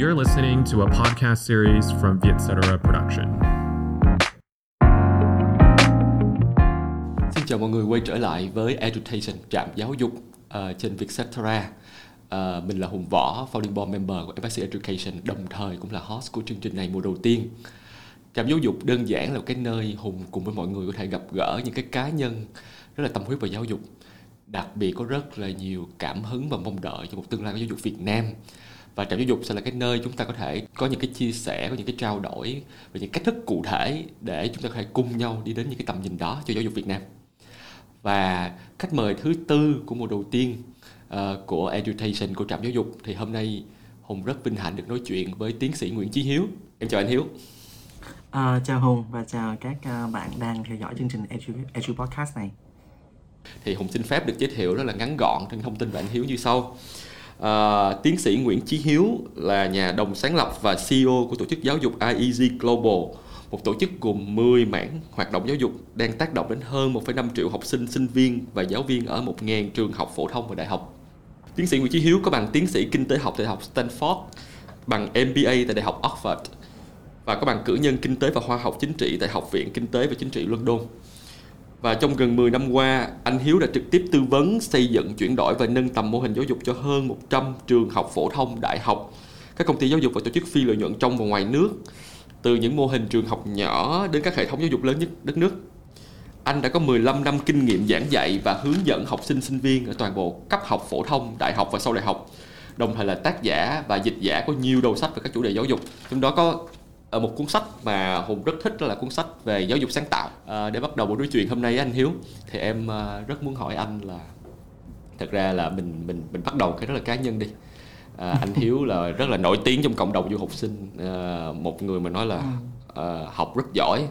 You're listening to a podcast series from Vietcetera Production. Xin chào mọi người quay trở lại với Education, trạm giáo dục uh, trên Vietcetera. Uh, ờ, mình là Hùng Võ, founding board member của FSC Education, đồng thời cũng là host của chương trình này mùa đầu tiên. Trạm giáo dục đơn giản là cái nơi Hùng cùng với mọi người có thể gặp gỡ những cái cá nhân rất là tâm huyết vào giáo dục. Đặc biệt có rất là nhiều cảm hứng và mong đợi cho một tương lai của giáo dục Việt Nam và trạm giáo dục sẽ là cái nơi chúng ta có thể có những cái chia sẻ có những cái trao đổi về những cách thức cụ thể để chúng ta có thể cùng nhau đi đến những cái tầm nhìn đó cho giáo dục Việt Nam và khách mời thứ tư của mùa đầu tiên uh, của Education của trạm giáo dục thì hôm nay Hùng rất vinh hạnh được nói chuyện với tiến sĩ Nguyễn Chí Hiếu em chào anh Hiếu À, chào Hùng và chào các uh, bạn đang theo dõi chương trình Edu, Edu Podcast này. Thì Hùng xin phép được giới thiệu rất là ngắn gọn trên thông tin về anh Hiếu như sau. À, tiến sĩ Nguyễn Chí Hiếu là nhà đồng sáng lập và CEO của tổ chức giáo dục IEG Global, một tổ chức gồm 10 mảng hoạt động giáo dục đang tác động đến hơn 1,5 triệu học sinh, sinh viên và giáo viên ở 1.000 trường học phổ thông và đại học. Tiến sĩ Nguyễn Chí Hiếu có bằng tiến sĩ kinh tế học tại Đại học Stanford, bằng MBA tại Đại học Oxford và có bằng cử nhân kinh tế và khoa học chính trị tại Học viện Kinh tế và Chính trị London. Và trong gần 10 năm qua, anh Hiếu đã trực tiếp tư vấn, xây dựng, chuyển đổi và nâng tầm mô hình giáo dục cho hơn 100 trường học phổ thông, đại học, các công ty giáo dục và tổ chức phi lợi nhuận trong và ngoài nước, từ những mô hình trường học nhỏ đến các hệ thống giáo dục lớn nhất đất nước. Anh đã có 15 năm kinh nghiệm giảng dạy và hướng dẫn học sinh sinh viên ở toàn bộ cấp học phổ thông, đại học và sau đại học. Đồng thời là tác giả và dịch giả có nhiều đầu sách về các chủ đề giáo dục, trong đó có ở một cuốn sách mà hùng rất thích đó là cuốn sách về giáo dục sáng tạo. À, để bắt đầu buổi nói chuyện hôm nay với anh hiếu thì em à, rất muốn hỏi anh là thật ra là mình mình mình bắt đầu cái rất là cá nhân đi. À, anh hiếu là rất là nổi tiếng trong cộng đồng du học sinh. À, một người mà nói là à, học rất giỏi.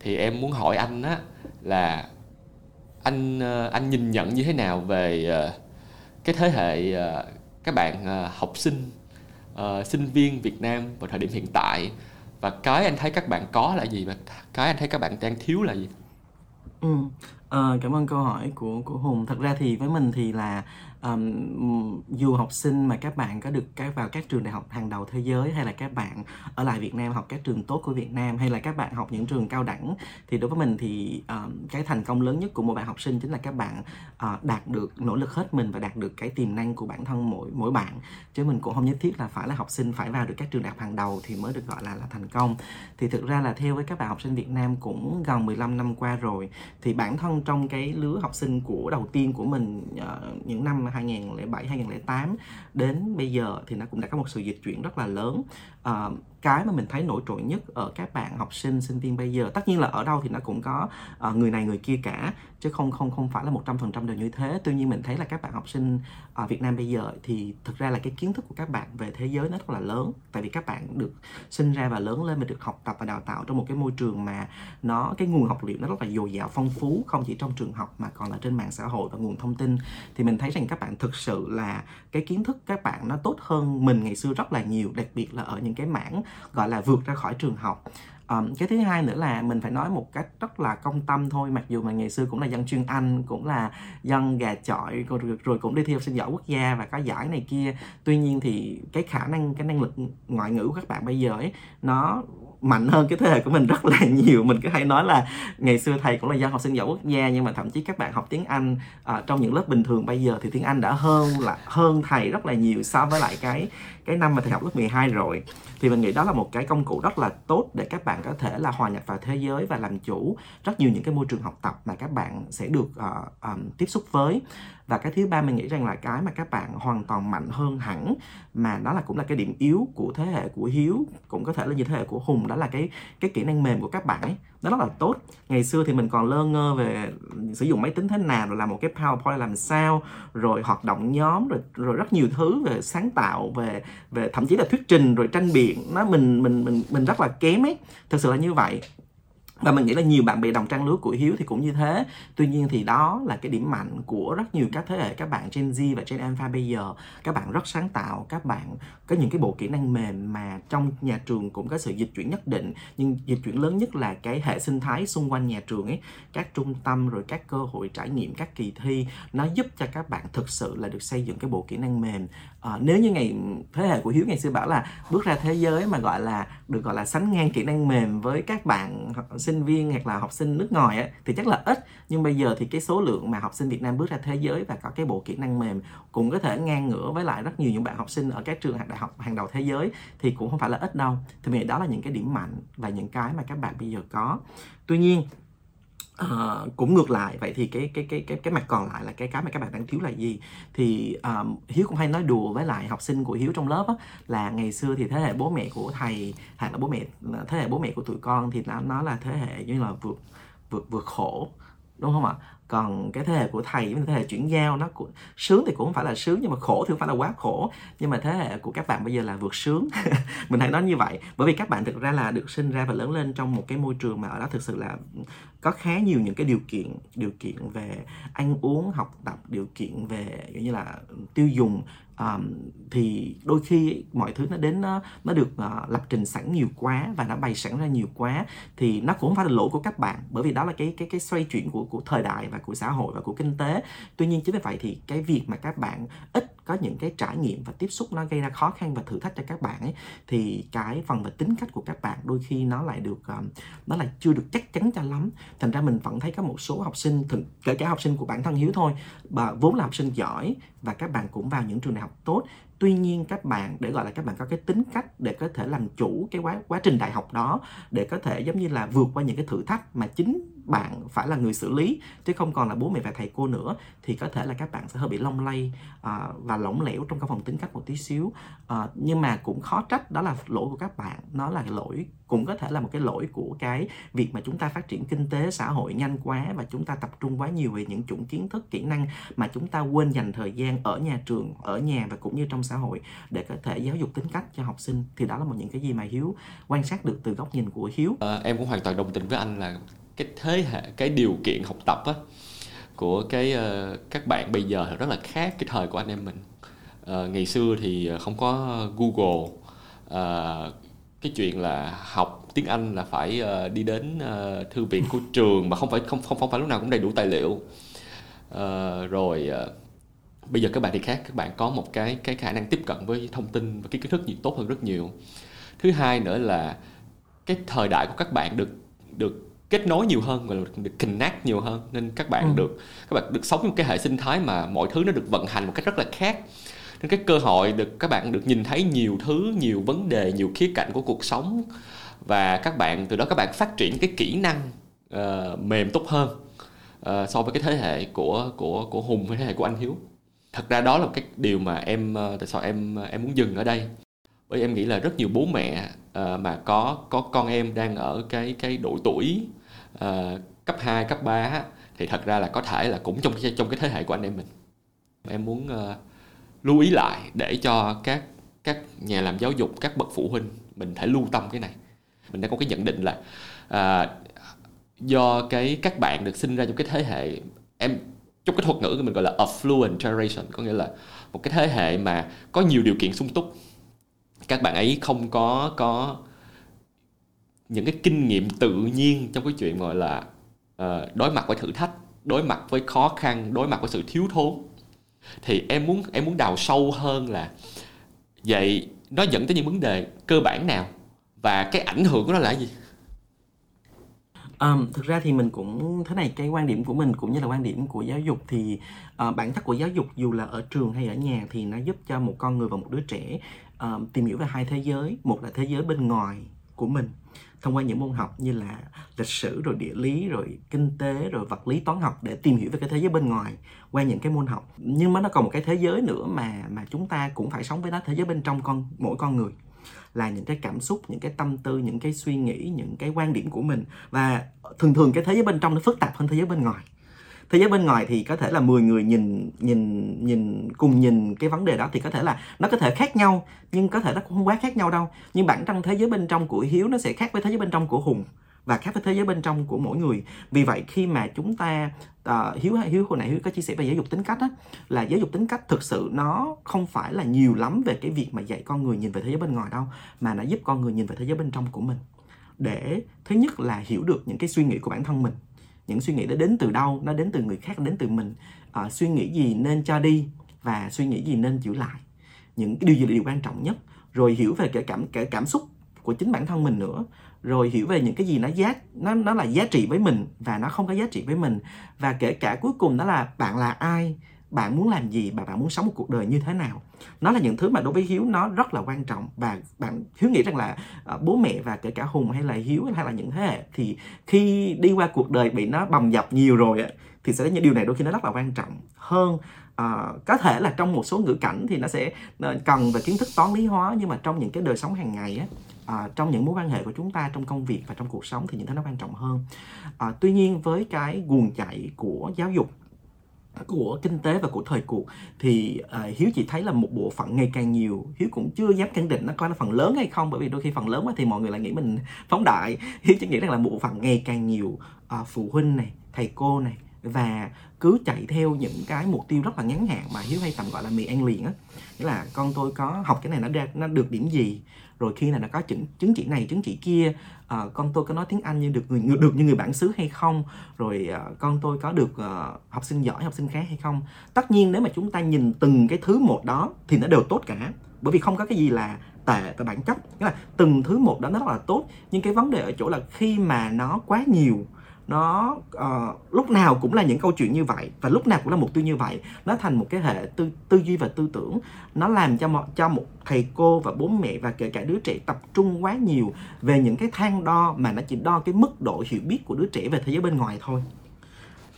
Thì em muốn hỏi anh á là anh anh nhìn nhận như thế nào về cái thế hệ các bạn học sinh sinh viên Việt Nam vào thời điểm hiện tại và cái anh thấy các bạn có là gì và cái anh thấy các bạn đang thiếu là gì Ừ. Ờ, cảm ơn câu hỏi của của Hùng. Thật ra thì với mình thì là um, dù học sinh mà các bạn có được các vào các trường đại học hàng đầu thế giới hay là các bạn ở lại Việt Nam học các trường tốt của Việt Nam hay là các bạn học những trường cao đẳng thì đối với mình thì um, cái thành công lớn nhất của một bạn học sinh chính là các bạn uh, đạt được nỗ lực hết mình và đạt được cái tiềm năng của bản thân mỗi mỗi bạn chứ mình cũng không nhất thiết là phải là học sinh phải vào được các trường đại học hàng đầu thì mới được gọi là là thành công thì thực ra là theo với các bạn học sinh Việt Nam cũng gần 15 năm qua rồi thì bản thân trong cái lứa học sinh của đầu tiên của mình uh, những năm 2007 2008 đến bây giờ thì nó cũng đã có một sự dịch chuyển rất là lớn. Uh, cái mà mình thấy nổi trội nhất ở các bạn học sinh sinh viên bây giờ. Tất nhiên là ở đâu thì nó cũng có uh, người này người kia cả chứ không không không phải là một trăm phần trăm đều như thế. Tuy nhiên mình thấy là các bạn học sinh ở Việt Nam bây giờ thì thực ra là cái kiến thức của các bạn về thế giới nó rất là lớn. Tại vì các bạn được sinh ra và lớn lên và được học tập và đào tạo trong một cái môi trường mà nó cái nguồn học liệu nó rất là dồi dào phong phú không chỉ trong trường học mà còn là trên mạng xã hội và nguồn thông tin. Thì mình thấy rằng các bạn thực sự là cái kiến thức các bạn nó tốt hơn mình ngày xưa rất là nhiều đặc biệt là ở những cái mảng gọi là vượt ra khỏi trường học. Um, cái thứ hai nữa là mình phải nói một cách rất là công tâm thôi mặc dù mà ngày xưa cũng là dân chuyên anh cũng là dân gà chọi rồi, rồi cũng đi thi học sinh giỏi quốc gia và có giải này kia. Tuy nhiên thì cái khả năng cái năng lực ngoại ngữ của các bạn bây giờ ấy nó mạnh hơn cái thế hệ của mình rất là nhiều. Mình cứ hay nói là ngày xưa thầy cũng là do học sinh giỏi quốc gia nhưng mà thậm chí các bạn học tiếng Anh uh, trong những lớp bình thường bây giờ thì tiếng Anh đã hơn là hơn thầy rất là nhiều so với lại cái cái năm mà thầy học lớp 12 rồi. Thì mình nghĩ đó là một cái công cụ rất là tốt để các bạn có thể là hòa nhập vào thế giới và làm chủ rất nhiều những cái môi trường học tập mà các bạn sẽ được uh, um, tiếp xúc với và cái thứ ba mình nghĩ rằng là cái mà các bạn hoàn toàn mạnh hơn hẳn, mà đó là cũng là cái điểm yếu của thế hệ của hiếu, cũng có thể là như thế hệ của hùng, đó là cái cái kỹ năng mềm của các bạn ấy. Nó rất là tốt. Ngày xưa thì mình còn lơ ngơ về sử dụng máy tính thế nào, rồi làm một cái powerpoint làm sao, rồi hoạt động nhóm, rồi rồi rất nhiều thứ về sáng tạo, về về thậm chí là thuyết trình, rồi tranh biện. Nó mình mình mình mình rất là kém ấy. Thực sự là như vậy và mình nghĩ là nhiều bạn bè đồng trang lứa của Hiếu thì cũng như thế. Tuy nhiên thì đó là cái điểm mạnh của rất nhiều các thế hệ, các bạn Gen Z và Gen Alpha bây giờ. Các bạn rất sáng tạo, các bạn có những cái bộ kỹ năng mềm mà trong nhà trường cũng có sự dịch chuyển nhất định. Nhưng dịch chuyển lớn nhất là cái hệ sinh thái xung quanh nhà trường ấy. Các trung tâm rồi các cơ hội trải nghiệm, các kỳ thi, nó giúp cho các bạn thực sự là được xây dựng cái bộ kỹ năng mềm à, nếu như ngày thế hệ của Hiếu ngày xưa bảo là bước ra thế giới mà gọi là được gọi là sánh ngang kỹ năng mềm với các bạn sinh viên hoặc là học sinh nước ngoài ấy, thì chắc là ít. Nhưng bây giờ thì cái số lượng mà học sinh Việt Nam bước ra thế giới và có cái bộ kỹ năng mềm cũng có thể ngang ngửa với lại rất nhiều những bạn học sinh ở các trường đại học hàng đầu thế giới thì cũng không phải là ít đâu. Thì mình đó là những cái điểm mạnh và những cái mà các bạn bây giờ có. Tuy nhiên Uh, cũng ngược lại. Vậy thì cái cái cái cái cái mặt còn lại là cái cái mà các bạn đang thiếu là gì? Thì um, hiếu cũng hay nói đùa với lại học sinh của hiếu trong lớp á, là ngày xưa thì thế hệ bố mẹ của thầy hoặc là bố mẹ ờ, thế hệ bố mẹ của tụi con thì nó nó là thế hệ như là vượt vượt vượt khổ đúng không ạ? Còn cái thế hệ của thầy với thế hệ chuyển giao, nó cũng, sướng thì cũng không phải là sướng, nhưng mà khổ thì không phải là quá khổ. Nhưng mà thế hệ của các bạn bây giờ là vượt sướng. Mình hãy nói như vậy, bởi vì các bạn thực ra là được sinh ra và lớn lên trong một cái môi trường mà ở đó thực sự là có khá nhiều những cái điều kiện điều kiện về ăn uống, học tập, điều kiện về như là, tiêu dùng à, thì đôi khi mọi thứ nó đến nó nó được uh, lập trình sẵn nhiều quá và nó bày sẵn ra nhiều quá thì nó cũng không phải là lỗi của các bạn. Bởi vì đó là cái cái cái xoay chuyển của của thời đại và của xã hội và của kinh tế. Tuy nhiên chính vì vậy thì cái việc mà các bạn ít có những cái trải nghiệm và tiếp xúc nó gây ra khó khăn và thử thách cho các bạn ấy thì cái phần về tính cách của các bạn đôi khi nó lại được um, nó lại chưa được chắc chắn cho lắm. Thành ra mình vẫn thấy có một số học sinh kể cả học sinh của bản thân hiếu thôi và vốn là học sinh giỏi và các bạn cũng vào những trường đại học tốt. Tuy nhiên các bạn để gọi là các bạn có cái tính cách để có thể làm chủ cái quá quá trình đại học đó để có thể giống như là vượt qua những cái thử thách mà chính bạn phải là người xử lý chứ không còn là bố mẹ và thầy cô nữa thì có thể là các bạn sẽ hơi bị lông lay à, và lỏng lẻo trong các phần tính cách một tí xíu. À, nhưng mà cũng khó trách đó là lỗi của các bạn nó là lỗi cũng có thể là một cái lỗi của cái việc mà chúng ta phát triển kinh tế xã hội nhanh quá và chúng ta tập trung quá nhiều về những chủng kiến thức kỹ năng mà chúng ta quên dành thời gian ở nhà trường ở nhà và cũng như trong xã hội để có thể giáo dục tính cách cho học sinh thì đó là một những cái gì mà hiếu quan sát được từ góc nhìn của hiếu. À, em cũng hoàn toàn đồng tình với anh là cái thế hệ cái điều kiện học tập á của cái uh, các bạn bây giờ rất là khác cái thời của anh em mình. Uh, ngày xưa thì không có Google uh, cái chuyện là học tiếng Anh là phải uh, đi đến uh, thư viện của trường mà không phải không không không phải lúc nào cũng đầy đủ tài liệu. Uh, rồi uh, bây giờ các bạn thì khác các bạn có một cái cái khả năng tiếp cận với thông tin và cái kiến thức nhiều tốt hơn rất nhiều. Thứ hai nữa là cái thời đại của các bạn được được kết nối nhiều hơn và được connect nhiều hơn nên các bạn ừ. được các bạn được sống trong cái hệ sinh thái mà mọi thứ nó được vận hành một cách rất là khác. Nên cái cơ hội được các bạn được nhìn thấy nhiều thứ nhiều vấn đề nhiều khía cạnh của cuộc sống. Và các bạn từ đó các bạn phát triển cái kỹ năng uh, mềm tốt hơn uh, so với cái thế hệ của của của hùng với thế hệ của anh hiếu. Thật ra đó là cái điều mà em uh, tại sao em em muốn dừng ở đây. Bởi em nghĩ là rất nhiều bố mẹ uh, mà có có con em đang ở cái cái độ tuổi uh, cấp 2, cấp 3 thì thật ra là có thể là cũng trong cái trong cái thế hệ của anh em mình. Em muốn uh, lưu ý lại để cho các các nhà làm giáo dục các bậc phụ huynh mình phải lưu tâm cái này. Mình đã có cái nhận định là uh, do cái các bạn được sinh ra trong cái thế hệ em trong cái thuật ngữ mình gọi là affluent generation có nghĩa là một cái thế hệ mà có nhiều điều kiện sung túc các bạn ấy không có có những cái kinh nghiệm tự nhiên trong cái chuyện gọi là uh, đối mặt với thử thách đối mặt với khó khăn đối mặt với sự thiếu thốn. Thì em muốn em muốn đào sâu hơn là vậy nó dẫn tới những vấn đề cơ bản nào và cái ảnh hưởng của nó là gì? Um, thực ra thì mình cũng thế này cái quan điểm của mình cũng như là quan điểm của giáo dục thì uh, bản chất của giáo dục dù là ở trường hay ở nhà thì nó giúp cho một con người và một đứa trẻ um, tìm hiểu về hai thế giới. Một là thế giới bên ngoài của mình thông qua những môn học như là lịch sử rồi địa lý rồi kinh tế rồi vật lý toán học để tìm hiểu về cái thế giới bên ngoài qua những cái môn học. Nhưng mà nó còn một cái thế giới nữa mà mà chúng ta cũng phải sống với nó thế giới bên trong con mỗi con người là những cái cảm xúc những cái tâm tư những cái suy nghĩ những cái quan điểm của mình. Và thường thường cái thế giới bên trong nó phức tạp hơn thế giới bên ngoài thế giới bên ngoài thì có thể là 10 người nhìn nhìn nhìn cùng nhìn cái vấn đề đó thì có thể là nó có thể khác nhau nhưng có thể nó cũng không quá khác nhau đâu. Nhưng bản thân thế giới bên trong của hiếu nó sẽ khác với thế giới bên trong của hùng và khác với thế giới bên trong của mỗi người. Vì vậy khi mà chúng ta uh, hiếu hiếu hồi nãy hiếu có chia sẻ về giáo dục tính cách á là giáo dục tính cách thực sự nó không phải là nhiều lắm về cái việc mà dạy con người nhìn về thế giới bên ngoài đâu mà nó giúp con người nhìn về thế giới bên trong của mình. Để thứ nhất là hiểu được những cái suy nghĩ của bản thân mình những suy nghĩ đó đến từ đâu? Nó đến từ người khác đến từ mình. À, suy nghĩ gì nên cho đi và suy nghĩ gì nên giữ lại. Những cái điều gì là điều quan trọng nhất? Rồi hiểu về cái cảm cái cảm xúc của chính bản thân mình nữa. Rồi hiểu về những cái gì nó giá nó nó là giá trị với mình và nó không có giá trị với mình. Và kể cả cuối cùng đó là bạn là ai? Bạn muốn làm gì và bạn muốn sống một cuộc đời như thế nào. Nó là những thứ mà đối với hiếu nó rất là quan trọng và bạn hiếu nghĩ rằng là uh, bố mẹ và kể cả hùng hay là hiếu hay là những thế hệ thì khi đi qua cuộc đời bị nó bầm dập nhiều rồi á thì sẽ những điều này đôi khi nó rất là quan trọng. Hơn uh, có thể là trong một số ngữ cảnh thì nó sẽ ờ, cần về kiến thức toán lý hóa nhưng mà trong những cái đời sống hàng ngày á à, trong những mối quan hệ của chúng ta trong công việc và trong cuộc sống thì những thứ nó quan trọng hơn. À, tuy nhiên với cái guồng chạy của giáo dục của kinh tế và của thời cuộc thì uh, hiếu chỉ thấy là một bộ phận ngày càng nhiều. Hiếu cũng chưa dám khẳng định nó coi là phần lớn hay không bởi vì đôi khi phần lớn quá thì mọi người lại nghĩ mình phóng đại. Hiếu chỉ nghĩ rằng là một bộ phận ngày càng nhiều uh, phụ huynh này thầy cô này và cứ chạy theo những cái mục tiêu rất là ngắn hạn mà hiếu hay tầm gọi là mì ăn liền á. Nghĩa là con tôi có học cái này nó ra nó được điểm gì rồi khi nào nó có chứng chứng chỉ này chứng chỉ kia à, con tôi có nói tiếng anh như được người được như người bản xứ hay không? Rồi à, con tôi có được à, học sinh giỏi học sinh khá hay không? Tất nhiên nếu mà chúng ta nhìn từng cái thứ một đó thì nó đều tốt cả. Bởi vì không có cái gì là tệ về bản chất. Nghĩa là từng thứ một đó nó rất là tốt nhưng cái vấn đề ở chỗ là khi mà nó quá nhiều nó uh, lúc nào cũng là những câu chuyện như vậy và lúc nào cũng là mục tiêu như vậy. Nó thành một cái hệ tư tư duy và tư tưởng. Nó làm cho một cho một thầy cô và bố mẹ và kể cả đứa trẻ tập trung quá nhiều về những cái thang đo mà nó chỉ đo cái mức độ hiểu biết của đứa trẻ về thế giới bên ngoài thôi.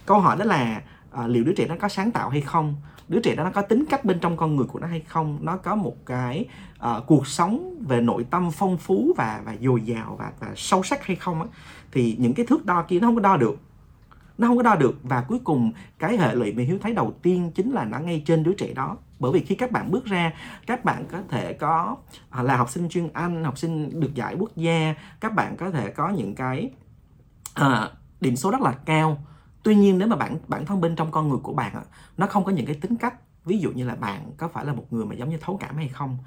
Câu hỏi đó là à, liệu đứa trẻ nó có sáng tạo hay không? Đứa trẻ đó nó có tính cách bên trong con người của nó hay không? Nó có một cái uh, cuộc sống về nội tâm phong phú và và dồi dào và, và sâu sắc hay không á? Thì những cái thước đo kia nó không có đo được. Nó không có đo được và cuối cùng cái hệ lụy mà hiếu thấy đầu tiên chính là nó ngay trên đứa trẻ đó. Bởi vì khi các bạn bước ra các bạn có thể có à, là học sinh chuyên anh học sinh được giải quốc gia các bạn có thể có những cái uh, điểm số rất là cao tuy nhiên nếu mà bản bản thân bên trong con người của bạn nó không có những cái tính cách, ví dụ như là bạn có phải là một người mà giống như thấu cảm hay không,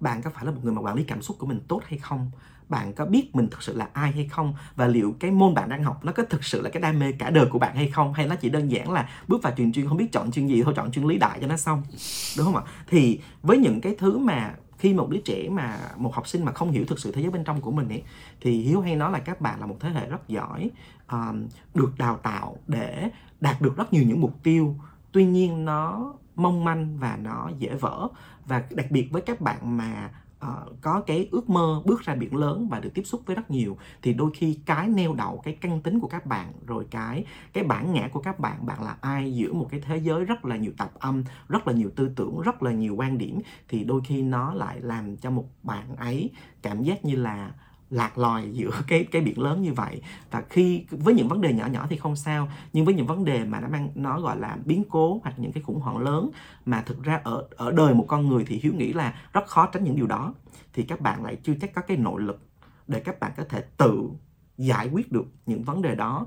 bạn có phải là một người mà quản lý cảm xúc của mình tốt hay không, bạn có biết mình thực sự là ai hay không, và liệu cái môn bạn đang học nó có thực sự là cái đam mê cả đời của bạn hay không, hay nó chỉ đơn giản là bước vào trường chuyên không biết chọn chuyên gì thôi, chọn chuyên lý đại cho nó xong, đúng không ạ? Thì với những cái thứ mà khi một đứa trẻ mà, một học sinh mà không hiểu thực sự thế giới bên trong của mình ấy, thì hiếu hay nói là các bạn là một thế hệ rất giỏi um, được đào tạo để đạt được rất nhiều những mục tiêu. Tuy nhiên nó mong manh và nó dễ vỡ. Và đặc biệt với các bạn mà uh, có cái ước mơ bước ra biển lớn và được tiếp xúc với rất nhiều thì đôi khi cái neo đậu cái căn tính của các bạn rồi cái cái bản ngã của các bạn bạn là ai giữa một cái thế giới rất là nhiều tạp âm rất là nhiều tư tưởng rất là nhiều quan điểm thì đôi khi nó lại làm cho một bạn ấy cảm giác như là lạc loài giữa cái cái biển lớn như vậy. Và khi với những vấn đề nhỏ nhỏ thì không sao. Nhưng với những vấn đề mà nó mang nó gọi là biến cố hoặc những cái khủng hoảng lớn mà thực ra ở ở đời một con người thì hiếu nghĩ là rất khó tránh những điều đó. Thì các bạn lại chưa chắc có cái nội lực để các bạn có thể tự giải quyết được những vấn đề đó.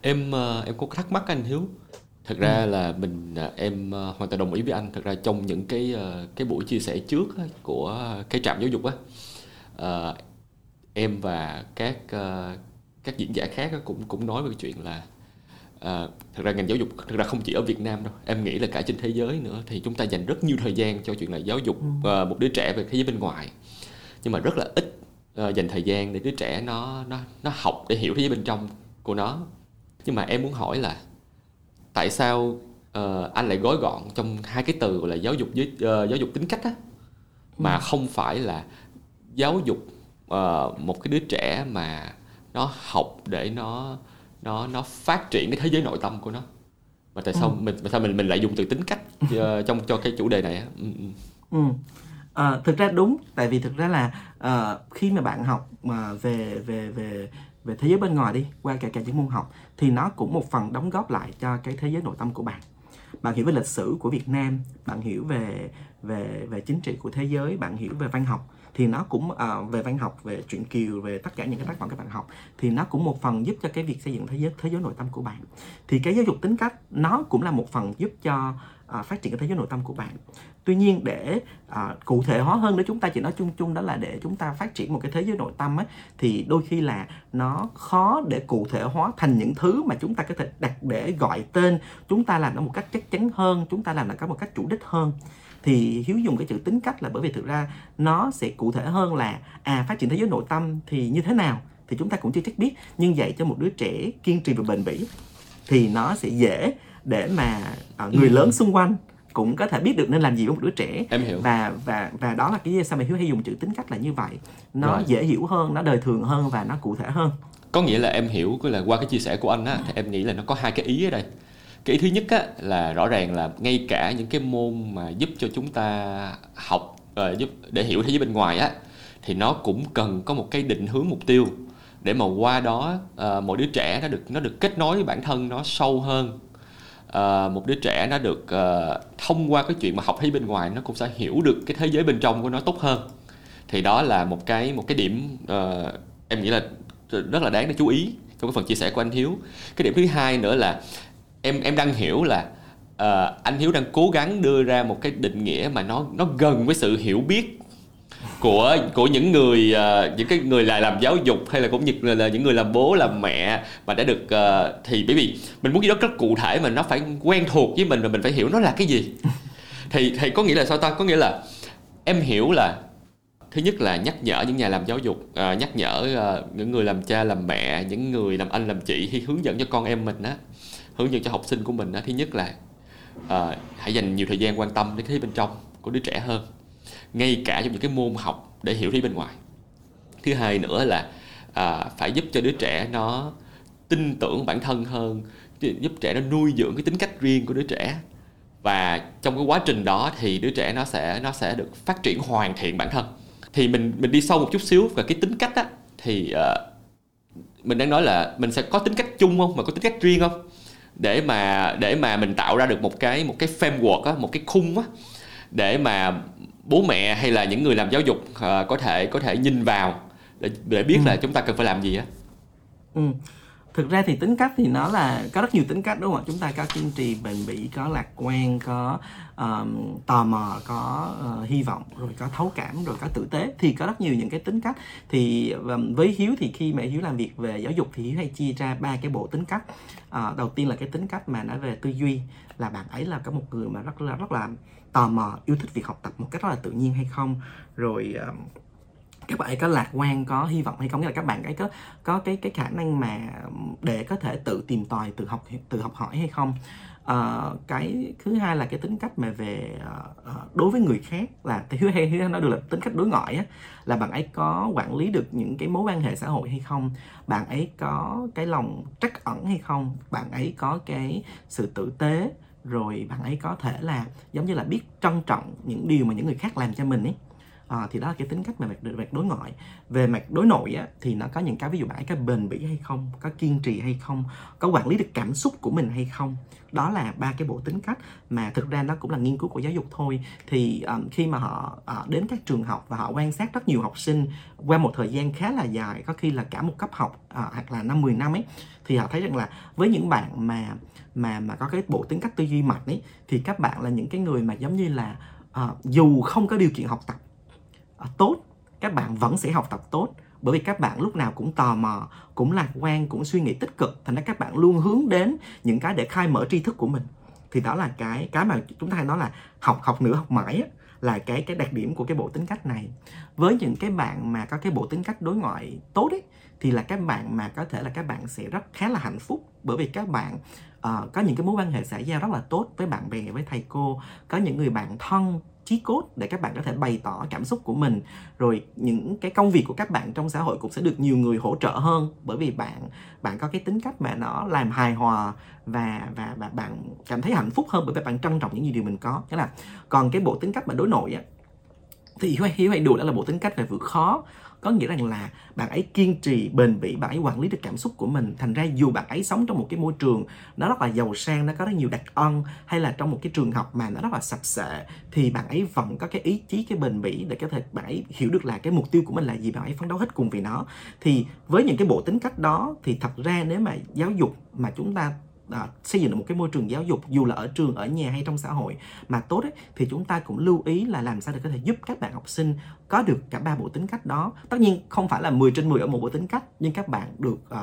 Em ờ, em có thắc mắc anh hiếu. Thật ra ừ. là mình ờ, em ờ, hoàn toàn đồng ý với anh. Thật ra trong những cái cái buổi chia sẻ trước của cái trạm giáo dục á em và các uh, các diễn giả khác cũng cũng nói về cái chuyện là uh, thật ra ngành giáo dục thật ra không chỉ ở Việt Nam đâu. Em nghĩ là cả trên thế giới nữa. Thì chúng ta dành rất nhiều thời gian cho chuyện là giáo dục uh, một đứa trẻ về thế giới bên ngoài. Nhưng mà rất là ít uh, dành thời gian để đứa trẻ nó nó nó học để hiểu thế giới bên trong của nó. Nhưng mà em muốn hỏi là tại sao uh, anh lại gói gọn trong hai cái từ gọi là giáo dục với uh, giáo dục tính cách á mà ừ. không phải là giáo dục uh, một cái đứa trẻ mà nó học để nó nó nó phát triển cái thế giới nội tâm của nó mà tại sao ừ. mình tại sao mình mình lại dùng từ tính cách uh, trong cho cái chủ đề này ừ. ừ. À, thực ra đúng tại vì thực ra là uh, khi mà bạn học mà về về về về thế giới bên ngoài đi qua cả cả những môn học thì nó cũng một phần đóng góp lại cho cái thế giới nội tâm của bạn bạn hiểu về lịch sử của Việt Nam bạn hiểu về về về chính trị của thế giới bạn hiểu về văn học thì nó cũng uh, về văn học về truyện kiều về tất cả những cái tác phẩm các bạn học thì nó cũng một phần giúp cho cái việc xây dựng thế giới thế giới nội tâm của bạn. Thì cái giáo dục tính cách nó cũng là một phần giúp cho uh, phát triển cái thế giới nội tâm của bạn. Tuy nhiên để uh, cụ thể hóa hơn nữa chúng ta chỉ nói chung chung đó là để chúng ta phát triển một cái thế giới nội tâm ấy, thì đôi khi là nó khó để cụ thể hóa thành những thứ mà chúng ta có thể đặt để gọi tên chúng ta làm nó một cách chắc chắn hơn chúng ta làm nó có một cách chủ đích hơn thì hiếu dùng cái chữ tính cách là bởi vì thực ra nó sẽ cụ thể hơn là à phát triển thế giới nội tâm thì như thế nào thì chúng ta cũng chưa chắc biết. Nhưng dạy cho một đứa trẻ kiên trì và bền bỉ thì nó sẽ dễ để mà uh, người ừ. lớn xung quanh cũng có thể biết được nên làm gì với một đứa trẻ. Em hiểu. Và và và đó là cái sao mà hiếu hay dùng chữ tính cách là như vậy. Nó Rồi. dễ hiểu hơn nó đời thường hơn và nó cụ thể hơn. Có nghĩa là em hiểu là qua cái chia sẻ của anh á thì em nghĩ là nó có hai cái ý ở đây cái ý thứ nhất á là rõ ràng là ngay cả những cái môn mà giúp cho chúng ta học uh, giúp để hiểu thế giới bên ngoài á thì nó cũng cần có một cái định hướng mục tiêu để mà qua đó ờ, uh, một đứa trẻ nó được nó được kết nối với bản thân nó sâu hơn. Uh, một đứa trẻ nó được uh, thông qua cái chuyện mà học thấy bên ngoài nó cũng sẽ hiểu được cái thế giới bên trong của nó tốt hơn. Thì đó là một cái một cái điểm uh, em nghĩ là rất là đáng để chú ý trong cái phần chia sẻ của anh Hiếu. Cái điểm thứ hai nữa là em em đang hiểu là uh, anh Hiếu đang cố gắng đưa ra một cái định nghĩa mà nó nó gần với sự hiểu biết của của những người uh, những cái người là làm giáo dục hay là cũng như là, là những người làm bố làm mẹ mà đã được uh, thì bởi vì mình muốn gì đó rất cụ thể mà nó phải quen thuộc với mình và mình phải hiểu nó là cái gì. Thì thì có nghĩa là sao ta? Có nghĩa là em hiểu là thứ nhất là nhắc nhở những nhà làm giáo dục uh, nhắc nhở uh, những người làm cha làm mẹ những người làm anh làm chị khi hướng dẫn cho con em mình á hướng dẫn cho học sinh của mình đó, thứ nhất là uh, hãy dành nhiều thời gian quan tâm đến cái bên trong của đứa trẻ hơn ngay cả trong những cái môn học để hiểu thế bên ngoài. Thứ hai nữa là à, phải giúp cho đứa trẻ nó tin tưởng bản thân hơn giúp trẻ nó nuôi dưỡng cái tính cách riêng của đứa trẻ. Và trong cái quá trình đó thì đứa trẻ nó sẽ nó sẽ được phát triển hoàn thiện bản thân. Thì mình mình đi sâu một chút xíu về cái tính cách á thì uh, mình đang nói là mình sẽ có tính cách chung không? Mà có tính cách riêng không? Để mà để mà mình tạo ra được một cái một cái framework á một cái khung á để mà bố mẹ hay là những người làm giáo dục uh, có thể có thể nhìn vào để để biết ừ. là chúng ta cần phải làm gì á ừ. thực ra thì tính cách thì nó là có rất nhiều tính cách đúng không ạ chúng ta có kiên trì bền bỉ có lạc quan có um, tò mò có uh, hy vọng rồi có thấu cảm rồi có tử tế thì có rất nhiều những cái tính cách. Thì um, với hiếu thì khi mà hiếu làm việc về giáo dục thì hiếu hay chia ra ba cái bộ tính cách. Uh, đầu tiên là cái tính cách mà nói về tư duy là bạn ấy là có một người mà rất là rất là tò mò yêu thích việc học tập một cách rất là tự nhiên hay không? Rồi um, các bạn ấy có lạc quan có hy vọng hay không? Nghĩa là các bạn ấy có có cái cái khả năng mà để có thể tự tìm tòi tự học tự học hỏi hay không? Uh, cái thứ hai là cái tính cách mà về uh, đối với người khác là thứ hai thứ hai nói được là tính cách đối ngoại á là bạn ấy có quản lý được những cái mối quan hệ xã hội hay không? Bạn ấy có cái lòng trắc ẩn hay không? Bạn ấy có cái sự tử tế rồi bạn ấy có thể là giống như là biết trân trọng những điều mà những người khác làm cho mình ấy. À, thì đó là cái tính cách mà về mặt đối ngoại. Về mặt đối nội á, thì nó có những cái ví dụ bạn ấy có bền bỉ hay không? Có kiên trì hay không? Có quản lý được cảm xúc của mình hay không? Đó là ba cái bộ tính cách mà thực ra nó cũng là nghiên cứu của giáo dục thôi. Thì um, khi mà họ uh, đến các trường học và họ quan sát rất nhiều học sinh qua một thời gian khá là dài có khi là cả một cấp học uh, hoặc là năm 10 năm ấy thì họ thấy rằng là với những bạn mà mà mà có cái bộ tính cách tư duy mạnh ấy thì các bạn là những cái người mà giống như là uh, dù không có điều kiện học tập uh, tốt các bạn vẫn sẽ học tập tốt bởi vì các bạn lúc nào cũng tò mò cũng lạc quan cũng suy nghĩ tích cực. Thành ra các bạn luôn hướng đến những cái để khai mở tri thức của mình. Thì đó là cái cái mà chúng ta hay nói là học học nữa học mãi á, là cái cái đặc điểm của cái bộ tính cách này. Với những cái bạn mà có cái bộ tính cách đối ngoại tốt ấy thì là các bạn mà có thể là các bạn sẽ rất khá là hạnh phúc. Bởi vì các bạn uh, có những cái mối quan hệ xã giao rất là tốt với bạn bè với thầy cô có những người bạn thân chí cốt để các bạn có thể bày tỏ cảm xúc của mình. Rồi những cái công việc của các bạn trong xã hội cũng sẽ được nhiều người hỗ trợ hơn, bởi vì bạn bạn có cái tính cách mà nó làm hài hòa và và và bạn cảm thấy hạnh phúc hơn bởi vì bạn trân trọng những gì điều mình có. Thế là còn cái bộ tính cách mà đối nội á, thì hiếu hay hiếu hay đùa đó là bộ tính cách về vượt khó có nghĩa rằng là bạn ấy kiên trì, bền bỉ, bạn ấy quản lý được cảm xúc của mình. Thành ra dù bạn ấy sống trong một cái môi trường nó rất là giàu sang, nó có rất nhiều đặc ân, hay là trong một cái trường học mà nó rất là sạch sẽ, thì bạn ấy vẫn có cái ý chí, cái bền bỉ để có thể bạn ấy hiểu được là cái mục tiêu của mình là gì, bạn ấy phấn đấu hết cùng vì nó. Thì với những cái bộ tính cách đó, thì thật ra nếu mà giáo dục mà chúng ta à, xây dựng được một cái môi trường giáo dục dù là ở trường ở nhà hay trong xã hội mà tốt ấy, thì chúng ta cũng lưu ý là làm sao để có thể giúp các bạn học sinh có được cả ba bộ tính cách đó. Tất nhiên không phải là 10 trên 10 ở một bộ tính cách nhưng các bạn được uh,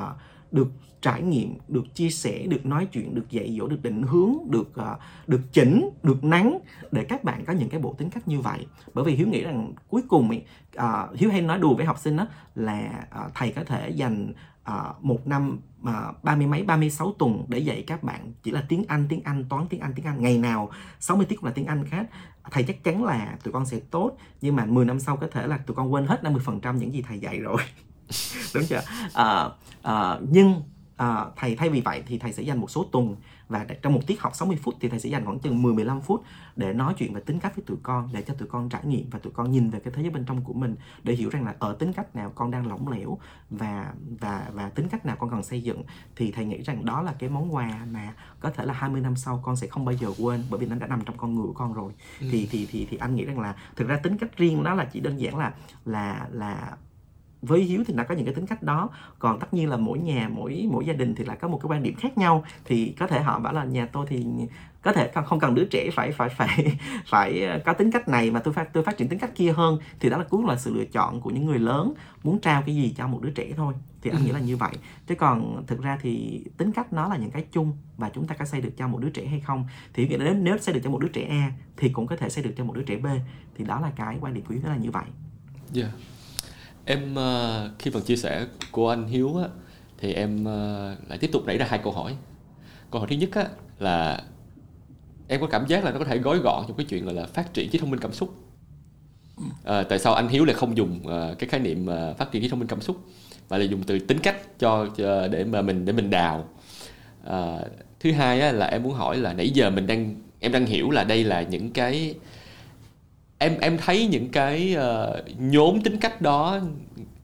được trải nghiệm được chia sẻ được nói chuyện được dạy dỗ được định hướng được uh, được chỉnh được nắng để các bạn có những cái bộ tính cách như vậy. Bởi vì hiếu nghĩ rằng cuối cùng uh, hiếu hay nói đùa với học sinh đó là uh, thầy có thể dành À, một năm mà ba mươi mấy ba mươi sáu tuần để dạy các bạn chỉ là tiếng Anh tiếng Anh toán tiếng Anh tiếng Anh. Ngày nào 60 tiết là tiếng Anh khác. Thầy chắc chắn là tụi con sẽ tốt nhưng mà 10 năm sau có thể là tụi con quên hết 50% những gì thầy dạy rồi. Đúng chưa? À, à, nhưng à, thầy thay vì vậy thì thầy sẽ dành một số tuần và trong một tiết học 60 phút thì thầy sẽ dành khoảng chừng 10 15 phút để nói chuyện về tính cách với tụi con để cho tụi con trải nghiệm và tụi con nhìn về cái thế giới bên trong của mình để hiểu rằng là ở tính cách nào con đang lỏng lẻo và và và tính cách nào con cần xây dựng thì thầy nghĩ rằng đó là cái món quà mà có thể là 20 năm sau con sẽ không bao giờ quên bởi vì nó đã nằm trong con người của con rồi ừ. thì thì thì thì anh nghĩ rằng là thực ra tính cách riêng nó là chỉ đơn giản là là là với hiếu thì nó có những cái tính cách đó. Còn tất nhiên là mỗi nhà mỗi mỗi gia đình thì lại có một cái quan điểm khác nhau. Thì có thể họ bảo là nhà tôi thì có thể không cần đứa trẻ phải phải phải phải có tính cách này mà tôi phát tôi phát triển tính cách kia hơn. Thì đó là cũng là sự lựa chọn của những người lớn muốn trao cái gì cho một đứa trẻ thôi. Thì anh nghĩ là như vậy. Chứ còn thực ra thì tính cách nó là những cái chung và chúng ta có xây được cho một đứa trẻ hay không? Thì nghĩa là nếu nếu xây được cho một đứa trẻ A thì cũng có thể xây được cho một đứa trẻ B. Thì đó là cái quan điểm của Hiếu là như vậy. Yeah em ờ, khi phần chia sẻ của anh Hiếu á, thì em ờ, lại tiếp tục nảy ra hai câu hỏi. Câu hỏi thứ nhất á, là em có cảm giác là nó có thể gói gọn trong cái chuyện gọi là phát triển trí thông minh cảm xúc? À, tại sao anh Hiếu lại không dùng uh, cái khái niệm uh, phát triển trí thông minh cảm xúc mà là dùng từ tính cách cho, cho để mà mình để mình đào? À, thứ hai á, là em muốn hỏi là nãy giờ mình đang em đang hiểu là đây là những cái em em thấy những cái uh, nhóm tính cách đó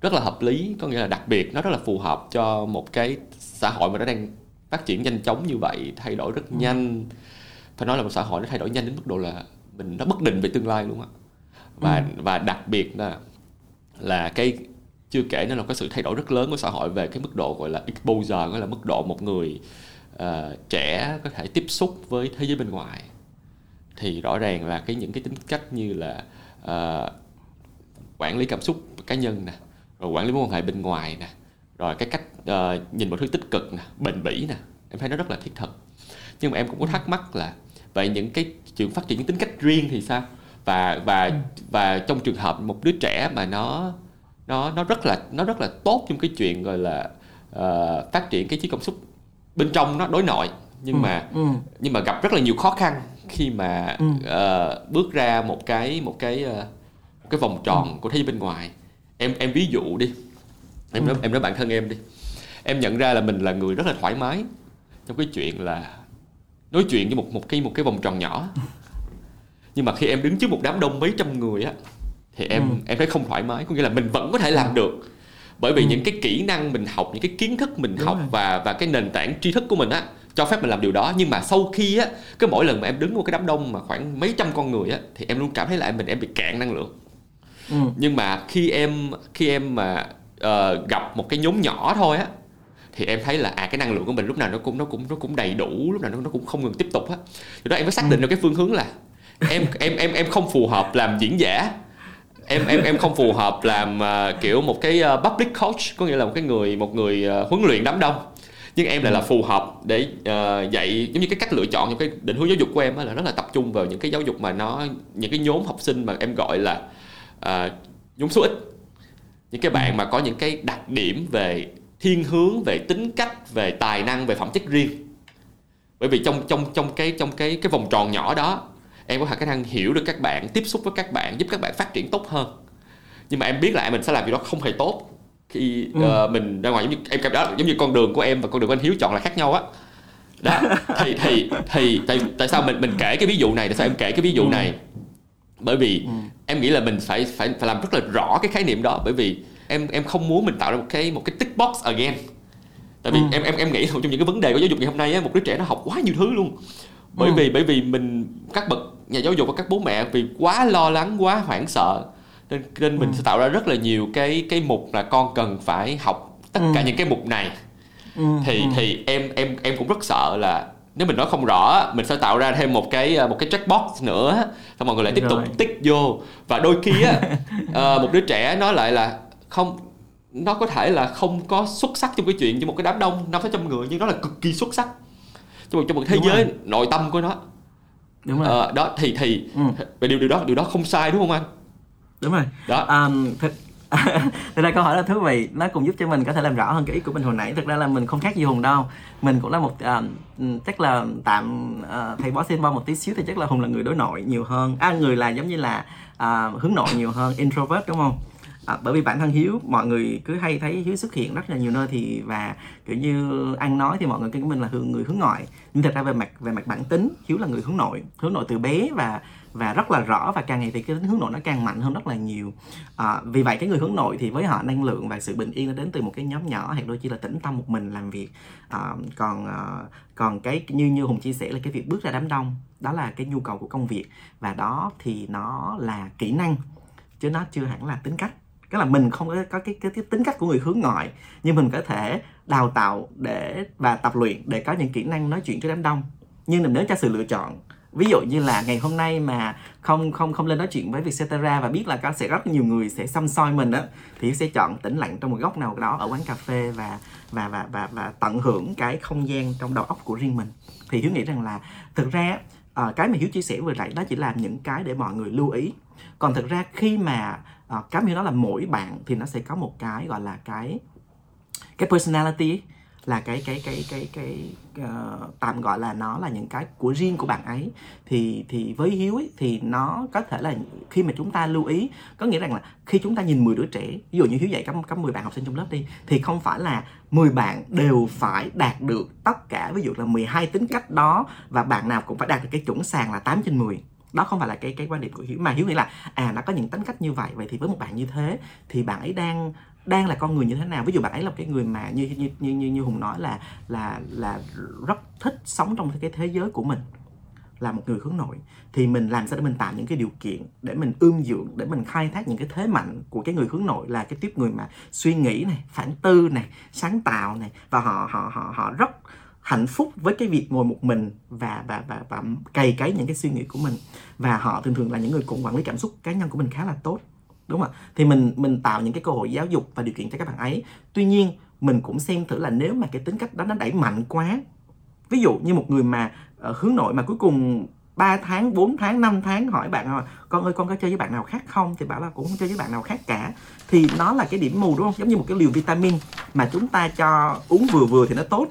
rất là hợp lý có nghĩa là đặc biệt nó rất là phù hợp cho một cái xã hội mà nó đang phát triển nhanh chóng như vậy thay đổi rất ừ. nhanh phải nói là một xã hội nó thay đổi nhanh đến mức độ là mình nó bất định về tương lai luôn á và ừ. và đặc biệt là là cái chưa kể nó là cái sự thay đổi rất lớn của xã hội về cái mức độ gọi là exposure gọi là mức độ một người uh, trẻ có thể tiếp xúc với thế giới bên ngoài thì rõ ràng là cái những cái tính cách như là uh, quản lý cảm xúc cá nhân nè rồi quản lý mối quan hệ bên ngoài nè rồi cái cách uh, nhìn mọi thứ tích cực nè bền bỉ nè em thấy nó rất là thiết thực. Nhưng mà em cũng có thắc mắc là vậy những cái chuyện phát triển những tính cách riêng thì sao? Và và ừ. và trong trường hợp một đứa trẻ mà nó nó nó rất là nó rất là tốt trong cái chuyện gọi là uh, phát triển cái trí cảm xúc bên trong nó đối nội nhưng ừ. mà ừ. nhưng mà gặp rất là nhiều khó khăn khi mà ừ. uh, bước ra một cái một cái uh, một cái vòng tròn ừ. của thế giới bên ngoài em em ví dụ đi em ừ. nói em nói bản thân em đi em nhận ra là mình là người rất là thoải mái trong cái chuyện là nói chuyện với một một cái một cái vòng tròn nhỏ nhưng mà khi em đứng trước một đám đông mấy trăm người á thì em ừ. em thấy không thoải mái có nghĩa là mình vẫn có thể làm được bởi vì ừ. những cái kỹ năng mình học những cái kiến thức mình Đúng học rồi. và và cái nền tảng tri thức của mình á cho phép mình làm điều đó. Nhưng mà sau khi á cái mỗi lần mà em đứng một cái đám đông mà khoảng mấy trăm con người á thì em luôn cảm thấy là mình em bị cạn năng lượng. Ừ. nhưng mà khi em khi em mà uh, gặp một cái nhóm nhỏ thôi á thì em thấy là à cái năng lượng của mình lúc nào nó cũng nó cũng nó cũng đầy đủ lúc nào nó, nó cũng không ngừng tiếp tục á. Từ đó em mới xác định ừ. được cái phương hướng là em em em em không phù hợp làm diễn giả. Em em em không phù hợp làm uh, kiểu một cái uh, public coach có nghĩa là một cái người một người uh, huấn luyện đám đông nhưng em lại là phù hợp để uh, dạy giống như cái cách lựa chọn những cái định hướng giáo dục của em là rất là tập trung vào những cái giáo dục mà nó những cái nhóm học sinh mà em gọi là uh, nhóm số ít. Những cái bạn mà có những cái đặc điểm về thiên hướng về tính cách về tài năng về phẩm chất riêng. Bởi vì trong trong trong cái trong cái cái vòng tròn nhỏ đó em có khả năng hiểu được các bạn tiếp xúc với các bạn giúp các bạn phát triển tốt hơn. Nhưng mà em biết là mình sẽ làm việc đó không hề tốt khi ừ. uh, mình ra ngoài giống như em cảm đó giống như con đường của em và con đường của anh hiếu chọn là khác nhau á đó thì thì thì tại, tại sao mình mình kể cái ví dụ này tại sao em kể cái ví dụ ừ. này bởi vì ừ. em nghĩ là mình phải phải phải làm rất là rõ cái khái niệm đó bởi vì em em không muốn mình tạo ra một cái một cái tick box again tại vì ừ. em em em nghĩ trong những cái vấn đề của giáo dục ngày hôm nay á, một đứa trẻ nó học quá nhiều thứ luôn bởi ừ. vì bởi vì mình các bậc nhà giáo dục và các bố mẹ vì quá lo lắng quá hoảng sợ nên nên mình ừ. sẽ tạo ra rất là nhiều cái cái mục là con cần phải học tất ừ. cả những cái mục này ừ. thì ừ. thì em em em cũng rất sợ là nếu mình nói không rõ mình sẽ tạo ra thêm một cái một cái checkbox nữa xong mọi người lại tiếp tục tích vô và đôi khi á uh, một đứa trẻ nói lại là không nó có thể là không có xuất sắc trong cái chuyện trong một cái đám đông năm sáu trăm người nhưng nó là cực kỳ xuất sắc trong một trong một thế đúng giới rồi. nội tâm của nó đúng rồi ờ, đó thì thì ừ. về điều điều đó điều đó không sai đúng không anh đúng rồi. Đó. Um, thực thực ra câu hỏi là thú vị. Nó cũng giúp cho mình có thể làm rõ hơn cái ý của mình hồi nãy. Thực ra là mình không khác gì hùng đâu. Mình cũng là một uh, chắc là tạm uh, thầy bó xin bo một tí xíu thì chắc là hùng là người đối nội nhiều hơn. À người là giống như là uh, hướng nội nhiều hơn introvert đúng không? À, bởi vì bản thân hiếu mọi người cứ hay thấy hiếu xuất hiện rất là nhiều nơi thì và kiểu như ăn nói thì mọi người kêu mình là người hướng ngoại. Nhưng thật ra về mặt về mặt bản tính hiếu là người hướng nội hướng nội từ bé và và rất là rõ và càng ngày thì cái tính hướng nội nó càng mạnh hơn rất là nhiều. À, vì vậy cái người hướng nội thì với họ năng lượng và sự bình yên nó đến từ một cái nhóm nhỏ hoặc đôi khi là tĩnh tâm một mình làm việc. À, còn à, còn cái như như hùng chia sẻ là cái việc bước ra đám đông đó là cái nhu cầu của công việc. Và đó thì nó là kỹ năng chứ nó chưa hẳn là tính cách. Tức là mình không có, có cái, cái, cái tính cách của người hướng ngoại nhưng mình có thể đào tạo để và tập luyện để có những kỹ năng nói chuyện trước đám đông. Nhưng nếu cho sự lựa chọn ví dụ như là ngày hôm nay mà không không không lên nói chuyện với Vietcetera và biết là có sẽ rất nhiều người sẽ xăm soi mình á thì sẽ chọn tĩnh lặng trong một góc nào đó ở quán cà phê và và và và và tận hưởng cái không gian trong đầu óc của riêng mình. Thì hiếu nghĩ rằng là thực ra uh, cái mà hiếu chia sẻ vừa nãy đó chỉ là những cái để mọi người lưu ý. Còn thực ra khi mà uh, cái như đó là mỗi bạn thì nó sẽ có một cái gọi là cái cái personality ấy, là cái cái cái cái cái uh, tạm gọi là nó là những cái của riêng của bạn ấy. Thì thì với hiếu ấy, thì nó có thể là khi mà chúng ta lưu ý có nghĩa rằng là khi chúng ta nhìn 10 đứa trẻ ví dụ như hiếu dạy có có 10 bạn học sinh trong lớp đi thì không phải là 10 bạn đều phải đạt được tất cả ví dụ là 12 tính cách đó và bạn nào cũng phải đạt được cái chuẩn sàn là 8 trên 10 đó không phải là cái cái quan điểm của hiếu mà hiếu nghĩ là à nó có những tính cách như vậy vậy thì với một bạn như thế thì bạn ấy đang đang là con người như thế nào. Ví dụ bạn ấy là một cái người mà như như như như, như hùng nói là là là rất thích sống trong cái thế giới của mình là một người hướng nội. Thì mình làm sao để mình tạo những cái điều kiện để mình ươm dưỡng để mình khai thác những cái thế mạnh của cái người hướng nội là cái tiếp người mà suy nghĩ này phản tư này sáng tạo này. Và họ họ họ họ rất hạnh phúc với cái việc ngồi một mình và và và và cày cấy những cái suy nghĩ của mình. Và họ thường thường là những người cũng quản lý cảm xúc cá nhân của mình khá là tốt đúng không ạ? Thì mình mình tạo những cái cơ hội giáo dục và điều kiện cho các bạn ấy. Tuy nhiên mình cũng xem thử là nếu mà cái tính cách đó nó đẩy mạnh quá ví dụ như một người mà uh, hướng nội mà cuối cùng 3 tháng, 4 tháng, 5 tháng hỏi bạn là con ơi con có chơi với bạn nào khác không? Thì bảo là cũng không chơi với bạn nào khác cả. Thì nó là cái điểm mù đúng không? Giống như một cái liều vitamin mà chúng ta cho uống vừa vừa thì nó tốt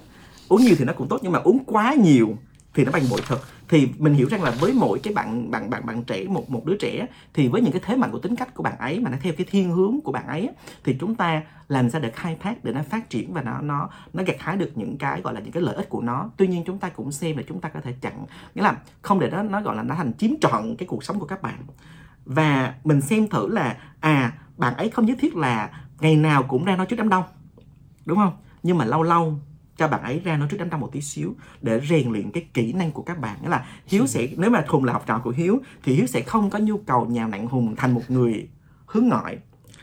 uống nhiều thì nó cũng tốt nhưng mà uống quá nhiều thì nó bằng bội thực thì mình hiểu rằng là với mỗi cái bạn bạn bạn bạn trẻ, một một đứa trẻ thì với những cái thế mạnh của tính cách của bạn ấy mà nó theo cái thiên hướng của bạn ấy thì chúng ta làm sao để khai thác, để nó phát triển và nó nó nó gặt hái được những cái, gọi là, những cái lợi ích của nó. Tuy nhiên chúng ta cũng xem là chúng ta có thể chặn, nghĩa là không để nó nó, gọi là, nó thành chiếm trọn cái cuộc sống của các bạn. Và mình xem thử là à bạn ấy không nhất thiết là ngày nào cũng ra nói trước đám đông, đúng không? Nhưng mà lâu lâu cho bạn ấy ra nói trước đám đông một tí xíu để rèn luyện cái kỹ năng của các bạn. Nghĩa là hiếu sẽ nếu mà hùng là học trò của hiếu thì hiếu sẽ không có nhu cầu nhào nặng hùng thành một người hướng ngoại.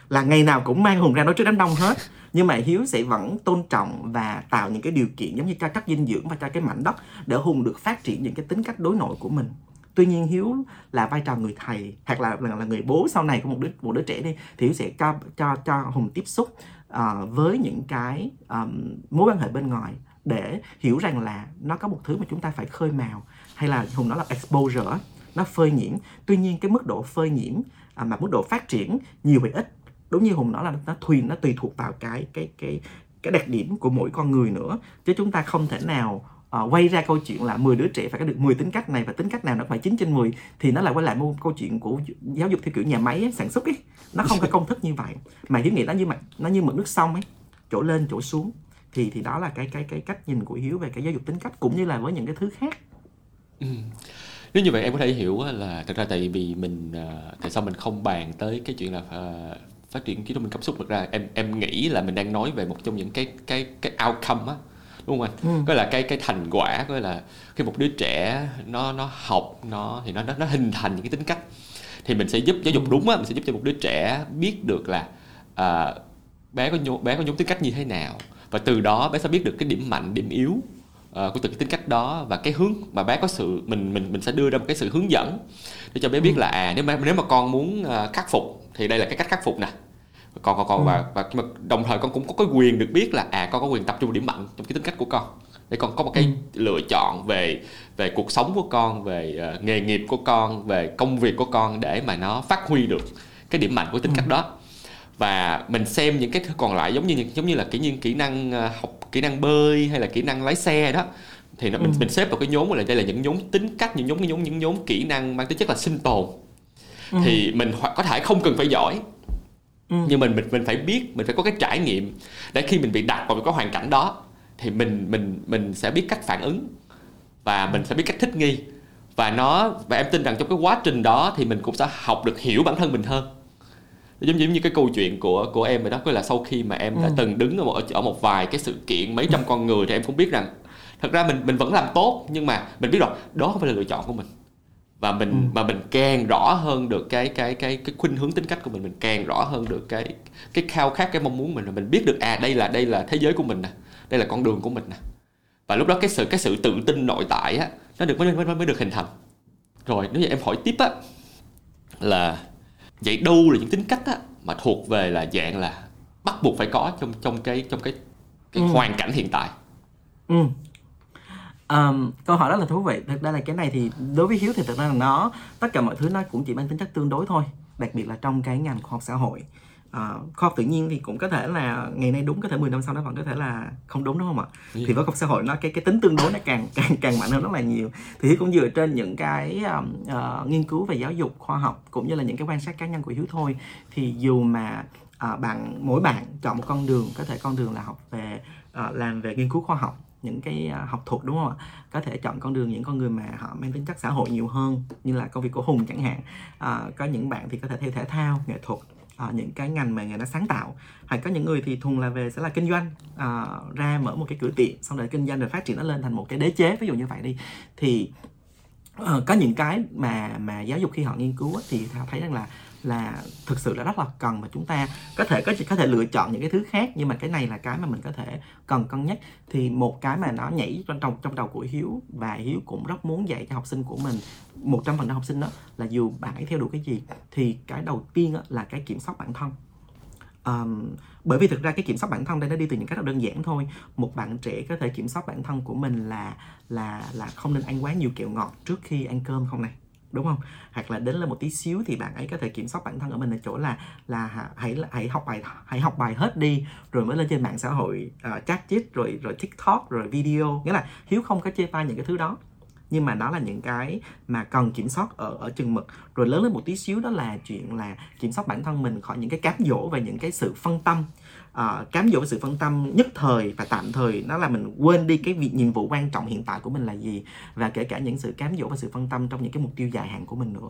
Là ngày nào cũng mang hùng ra nói trước đám đông hết. Nhưng mà hiếu sẽ vẫn tôn trọng và tạo những cái điều kiện giống như cho chất dinh dưỡng và cho cái mảnh đất để hùng được phát triển những cái tính cách đối nội của mình. Tuy nhiên hiếu là vai trò người thầy hoặc là là, là người bố sau này của một đứa một đứa trẻ đi thì hiếu sẽ cho cho cho hùng tiếp xúc uh, với những cái um, mối quan hệ bên ngoài để hiểu rằng là nó có một thứ mà chúng ta phải khơi mào hay là hùng nói là exposure nó phơi nhiễm. Tuy nhiên cái mức độ phơi nhiễm à, mà mức độ phát triển nhiều hay ít đúng như hùng nói là nó tùy nó tùy thuộc vào cái cái cái cái đặc điểm của mỗi con người nữa. Chứ chúng ta không thể nào uh, quay ra câu chuyện là 10 đứa trẻ phải có được 10 tính cách này và tính cách nào nó phải 9 trên 10 thì nó lại quay lại một câu chuyện của giáo dục theo kiểu nhà máy ấy, sản xuất ấy. Nó không có công thức như vậy. Mà hiếu nghĩ nó như mặt nó như mực nước sông ấy chỗ lên chỗ xuống. Thì thì đó là cái cái cái cách nhìn của hiếu về cái giáo dục tính cách cũng như là với những cái thứ khác. Ừ. nếu như vậy em có thể hiểu là thật ra tại vì mình uh, tại sao mình không bàn tới cái chuyện là uh, phát triển trí thông minh cảm xúc. Thật ra em em nghĩ là mình đang nói về một trong những cái cái cái outcome á đúng không anh? Ừ. Có là cái cái thành quả có là khi một đứa trẻ nó nó học nó thì nó nó, nó hình thành những cái tính cách thì mình sẽ giúp giáo dục ừ. đúng á mình sẽ giúp cho một đứa trẻ biết được là à, bé có nhóm bé có nhóm tính cách như thế nào và từ đó bé sẽ biết được cái điểm mạnh điểm yếu uh, của từng cái tính cách đó và cái hướng mà bé có sự mình mình mình sẽ đưa ra một cái sự hướng dẫn để cho bé biết ừ. là à nếu mà nếu mà con muốn uh, khắc phục thì đây là cái cách khắc phục nè còn còn còn ừ. và và mà đồng thời con cũng có cái quyền được biết là à con có quyền tập trung điểm mạnh trong cái tính cách của con để con có một cái ừ. lựa chọn về về cuộc sống của con về uh, nghề nghiệp của con về công việc của con để mà nó phát huy được cái điểm mạnh của tính ừ. cách đó và mình xem những cái thứ còn lại giống như giống như là kỹ nhiên kỹ năng uh, học kỹ năng bơi hay là kỹ năng lái xe đó thì nó, ừ. mình mình xếp vào cái nhóm là đây là những nhóm tính cách những nhóm những nhóm những nhóm kỹ năng mang tính chất là sinh tồn ừ. thì mình có thể không cần phải giỏi ừ. nhưng mình mình mình phải biết mình phải có cái trải nghiệm để khi mình bị đặt vào cái hoàn cảnh đó thì mình mình mình sẽ biết cách phản ứng và mình sẽ biết cách thích nghi và nó và em tin rằng trong cái quá trình đó thì mình cũng sẽ học được hiểu bản thân mình hơn giống như, như cái câu chuyện của của em vậy đó có là sau khi mà em đã ừ. từng đứng ở một ở một vài cái sự kiện mấy trăm con người thì em cũng biết rằng thật ra mình mình vẫn làm tốt nhưng mà mình biết rồi đó không phải là lựa chọn của mình và mình ừ. mà mình càng rõ hơn được cái cái cái cái khuynh hướng tính cách của mình mình càng rõ hơn được cái cái khao khát cái mong muốn mình mình biết được à đây là đây là thế giới của mình nè đây là con đường của mình nè và lúc đó cái sự cái sự tự tin nội tại á nó được mới mới mới được hình thành rồi nếu như em hỏi tiếp á là vậy đâu là những tính cách á mà thuộc về là dạng là bắt buộc phải có trong trong cái trong cái cái ừ. hoàn cảnh hiện tại ừ. Um, câu hỏi rất là thú vị. Thực ra là cái này thì đối với hiếu thì thực ra là nó tất cả mọi thứ nó cũng chỉ mang tính chất tương đối thôi. Đặc biệt là trong cái ngành khoa học xã hội. Uh, khoa học tự nhiên thì cũng có thể là ngày nay đúng có thể 10 năm sau nó vẫn có thể là không đúng đúng không ạ? Yeah. thì với khoa học xã hội nó cái cái tính tương đối nó càng càng càng mạnh hơn rất là nhiều. Thì cũng dựa trên những cái um, uh, nghiên cứu về giáo dục khoa học cũng như là những cái quan sát cá nhân của hiếu thôi. Thì dù mà uh, bạn mỗi bạn chọn một con đường có thể con đường là học về uh, làm về nghiên cứu khoa học những cái à, học thuật đúng không ạ? Có thể chọn con đường những con người mà họ mang tính chất xã hội nhiều hơn như là công việc của hùng chẳng hạn. À, có những bạn thì có thể theo thể thao nghệ thuật à, những cái ngành mà người nó sáng tạo. Hay có những người thì thuần là về sẽ là kinh doanh à, ra mở một cái cửa tiệm xong rồi kinh doanh rồi phát triển nó lên thành một cái đế chế ví dụ như vậy đi. Thì ờ, có những cái mà mà giáo dục khi họ nghiên cứu thì họ thấy rằng là là thực sự là rất là cần mà chúng ta có thể có có thể lựa chọn những cái thứ khác. Nhưng mà cái này là cái mà mình có thể cần cân nhắc. Thì một cái mà nó nhảy trong trong trong đầu của hiếu và hiếu cũng rất muốn dạy cho học sinh của mình một trăm phần trăm học sinh đó là dù bạn ấy theo đuổi cái gì thì cái đầu tiên là cái kiểm soát bản thân. Um, bởi vì thực ra cái kiểm soát bản thân đây nó đi từ những cách rất đơn giản thôi. Một bạn trẻ có thể kiểm soát bản thân của mình là là là không nên ăn quá nhiều kẹo ngọt trước khi ăn cơm không này? Đúng không? Hoặc là đến lên một tí xíu thì bạn ấy có thể kiểm soát bản thân ở mình ở chỗ là là hãy hãy học bài hãy học bài hết đi rồi mới lên trên mạng xã hội uh, chat chít rồi rồi tiktok rồi video. Nghĩa là hiếu không có chê bai những cái thứ đó. Nhưng mà đó là những cái mà cần kiểm soát ở ở chừng mực. Rồi lớn lên một tí xíu đó là chuyện là kiểm soát bản thân mình khỏi những cái cám dỗ và những cái sự phân tâm uh, cám dỗ và sự phân tâm nhất thời và tạm thời nó là mình quên đi cái việc nhiệm vụ quan trọng hiện tại của mình là gì và kể cả những sự cám dỗ và sự phân tâm trong những cái mục tiêu dài hạn của mình nữa.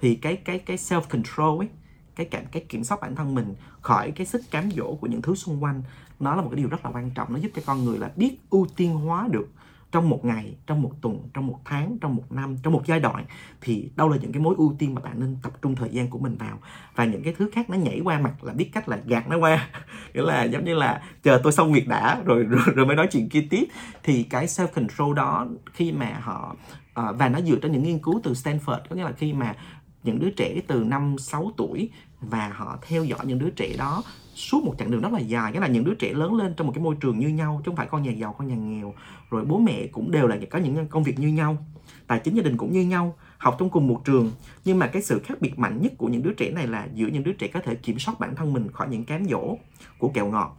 Thì cái cái cái self control ấy cái cảm cái kiểm soát bản thân mình khỏi cái sức cám dỗ của những thứ xung quanh nó là một cái điều rất là quan trọng nó giúp cho con người là biết ưu tiên hóa được trong một ngày trong một tuần trong một tháng trong một năm trong một giai đoạn thì đâu là những cái mối ưu tiên mà bạn nên tập trung thời gian của mình vào? Và những cái thứ khác nó nhảy qua mặt là biết cách là gạt nó qua. Nghĩa là giống như là chờ tôi xong việc đã rồi rồi, rồi mới nói chuyện kia tiếp. Thì cái self control đó khi mà họ uh, và nó dựa trên những nghiên cứu từ Stanford có nghĩa là khi mà những đứa trẻ từ năm 6 tuổi và họ theo dõi những đứa trẻ đó suốt một chặng đường rất là dài. Nghĩa là những đứa trẻ lớn lên trong một cái môi trường như nhau chứ không phải con nhà giàu con nhà nghèo. Rồi bố mẹ cũng đều là có những công việc như nhau tài chính gia đình cũng như nhau học trong cùng một trường. Nhưng mà cái sự khác biệt mạnh nhất của những đứa trẻ này là giữa những đứa trẻ có thể kiểm soát bản thân mình khỏi những cám dỗ của kẹo ngọt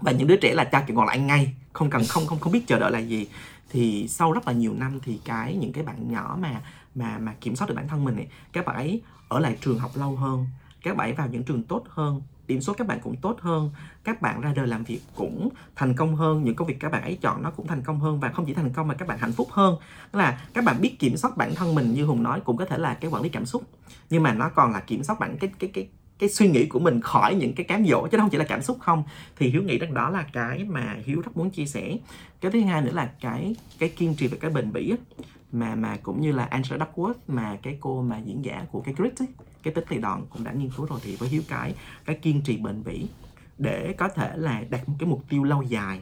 và những đứa trẻ là cha kẹo ngọt là ăn ngay không cần không không không biết chờ đợi là gì. Thì sau rất là nhiều năm thì cái những cái bạn nhỏ mà mà mà kiểm soát được bản thân mình ấy, các bạn ấy ở lại trường học lâu hơn các bạn ấy vào những trường tốt hơn điểm số các bạn cũng tốt hơn các bạn ra đời làm việc cũng thành công hơn những công việc các bạn ấy chọn nó cũng thành công hơn và không chỉ thành công mà các bạn hạnh phúc hơn. Tức là các bạn biết kiểm soát bản thân mình như hùng nói cũng có thể là cái quản lý cảm xúc. Nhưng mà nó còn là kiểm soát bản cái cái cái cái suy nghĩ của mình khỏi những cái cám dỗ chứ không chỉ là cảm xúc không. Thì hiếu nghĩ rằng đó là cái mà hiếu rất muốn chia sẻ. Cái thứ hai nữa là cái cái kiên trì và cái bền bỉ mà mà cũng như là Angela Duckworth mà cái cô mà diễn giả của cái grit ấy, cái tính lì đòn cũng đã nghiên cứu rồi thì với hiếu cái cái kiên trì bền bỉ để có thể là đạt một cái mục tiêu lâu dài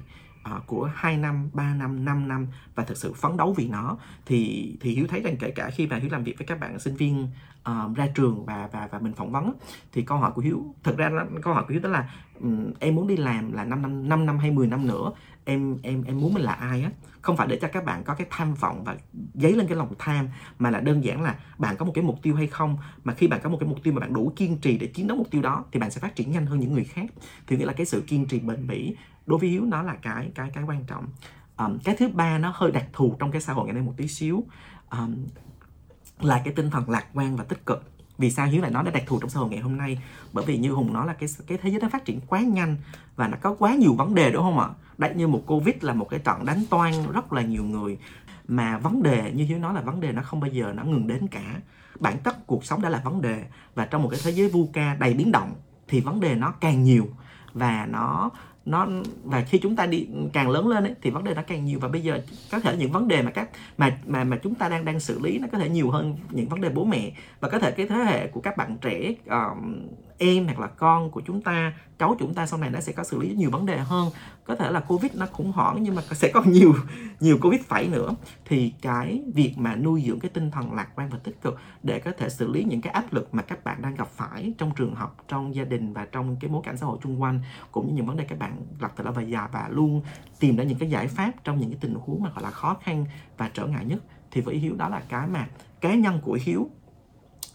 uh, của 2 năm, 3 năm, 5 năm và thực sự phấn đấu vì nó. Thì thì Hiếu thấy rằng kể cả khi mà Hiếu làm việc với các bạn sinh viên uh, ra trường và và và mình phỏng vấn. Thì câu hỏi của Hiếu thực ra câu hỏi của Hiếu đó là um, em muốn đi làm là 5 năm 5 năm hay 10 năm nữa em em em muốn mình là ai á? Không phải để cho các bạn có cái tham vọng và dấy lên cái lòng tham mà là đơn giản là bạn có một cái mục tiêu hay không. Mà khi bạn có một cái mục tiêu mà bạn đủ kiên trì để chiến đấu mục tiêu đó thì bạn sẽ phát triển nhanh hơn những người khác. Thì nghĩa là cái sự kiên trì bền bỉ đối với hiếu nó là cái cái cái quan trọng. Um, cái thứ ba nó hơi đặc thù trong cái xã hội ngày nay một tí xíu. Um, là cái tinh thần lạc quan và tích cực. Vì sao hiếu lại nói nó đặc thù trong xã hội ngày hôm nay? Bởi vì như hùng nói là cái cái thế giới nó phát triển quá nhanh và nó có quá nhiều vấn đề, đúng không ạ? Đấy, như một covid là một cái trận đánh toan rất là nhiều người. Mà vấn đề, như hiếu nói là vấn đề nó không bao giờ nó ngừng đến cả. Bản chất cuộc sống đã là vấn đề và trong một cái thế giới VUCA đầy biến động thì vấn đề nó càng nhiều và nó nó và khi chúng ta đi càng lớn lên ấy, thì vấn đề nó càng nhiều. Và bây giờ có thể những vấn đề mà các mà mà mà chúng ta đang đang xử lý nó có thể nhiều hơn những vấn đề bố mẹ. Và có thể cái thế hệ của các bạn trẻ um, em hoặc là con của chúng ta, cháu chúng ta sau này nó sẽ có xử lý nhiều vấn đề hơn. Có thể là covid nó khủng hoảng nhưng mà sẽ có nhiều nhiều covid phải nữa. Thì cái việc mà nuôi dưỡng cái tinh thần lạc quan và tích cực để có thể xử lý những cái áp lực mà các bạn đang gặp phải trong trường học, trong gia đình và trong cái bối cảnh xã hội xung quanh, cũng như những vấn đề các bạn gặp phải là về già và luôn tìm ra những cái giải pháp trong những cái tình huống mà gọi là khó khăn và trở ngại nhất, thì với hiếu đó là cái mà cá nhân của hiếu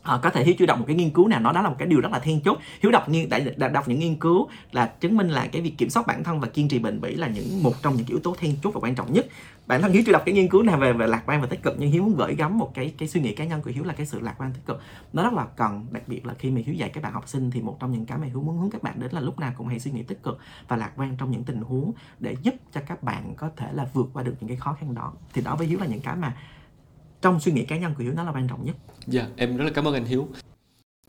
à, có thể hiếu chưa đọc một cái nghiên cứu nào nó đó là một cái điều rất là then chốt. Hiếu đọc nghiên đã, đã đọc những nghiên cứu là chứng minh là cái việc kiểm soát bản thân và kiên trì bền bỉ là những một trong những yếu tố then chốt và quan trọng nhất. Bản thân hiếu chưa đọc cái nghiên cứu nào về về lạc quan và tích cực nhưng hiếu muốn gửi gắm một cái cái suy nghĩ cá nhân của hiếu là cái sự lạc quan tích cực. Nó rất là cần đặc biệt là khi mà hiếu dạy các bạn học sinh thì một trong những cái mà hiếu muốn hướng các bạn đến là lúc nào cũng hãy suy nghĩ tích cực và lạc quan trong những tình huống để giúp cho các bạn có thể là vượt qua được những cái khó khăn đó. Thì đó với hiếu là những cái mà trong suy nghĩ cá nhân của hiếu nó là quan trọng nhất. Dạ yeah, em rất là cảm ơn anh hiếu.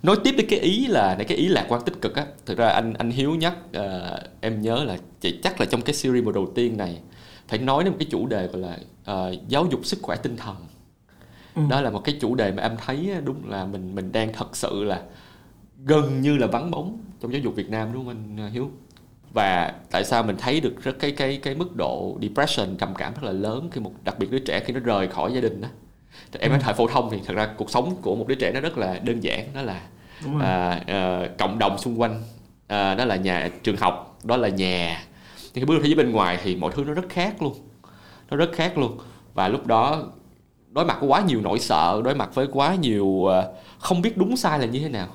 Nói tiếp đến cái ý là cái ý lạc quan tích cực á thực ra anh anh hiếu nhắc uh, em nhớ là chắc là trong cái series mùa đầu tiên này phải nói đến một cái chủ đề gọi là uh, giáo dục sức khỏe tinh thần. Ừ. đó là một cái chủ đề mà em thấy đúng là mình mình đang thật sự là gần như là vắng bóng trong giáo dục Việt Nam đúng không anh Hiếu? Và tại sao mình thấy được rất cái cái cái mức độ depression trầm cảm rất là lớn khi một đặc biệt đứa trẻ khi nó rời khỏi gia đình đó em nói thời phổ thông thì thật ra cuộc sống của một đứa trẻ nó rất là đơn giản đó là à, à, cộng đồng xung quanh à, đó là nhà trường học đó là nhà. Nhưng khi bước ra thế giới bên ngoài thì mọi thứ nó rất khác luôn nó rất khác luôn. Và lúc đó đối mặt với quá nhiều nỗi sợ đối mặt với quá nhiều uh, không biết đúng sai là như thế nào.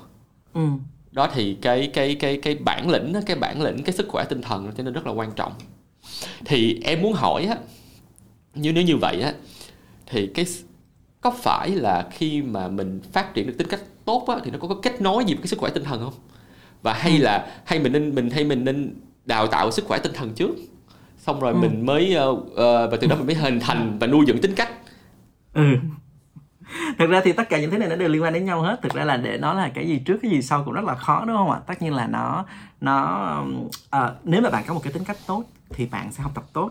Ừ. đó thì cái cái cái cái bản lĩnh cái bản lĩnh cái sức khỏe tinh thần cho nên rất là quan trọng. Thì em muốn hỏi á như nếu như vậy á thì cái có phải là khi mà mình phát triển được tính cách tốt á, thì nó có, có kết nối gì với cái sức khỏe tinh thần không? Và hay ừ. là hay mình nên mình hay mình nên đào tạo sức khỏe tinh thần trước? Xong rồi ừ. mình mới uh, uh, và từ đó mình mới hình thành và nuôi dưỡng tính cách. Ừ. Thực ra thì tất cả những thứ này nó đều liên quan đến nhau hết. Thực ra là để nó là cái gì trước cái gì sau cũng rất là khó đúng không ạ? Tất nhiên là nó nó uh, nếu mà bạn có một cái tính cách tốt thì bạn sẽ học tập tốt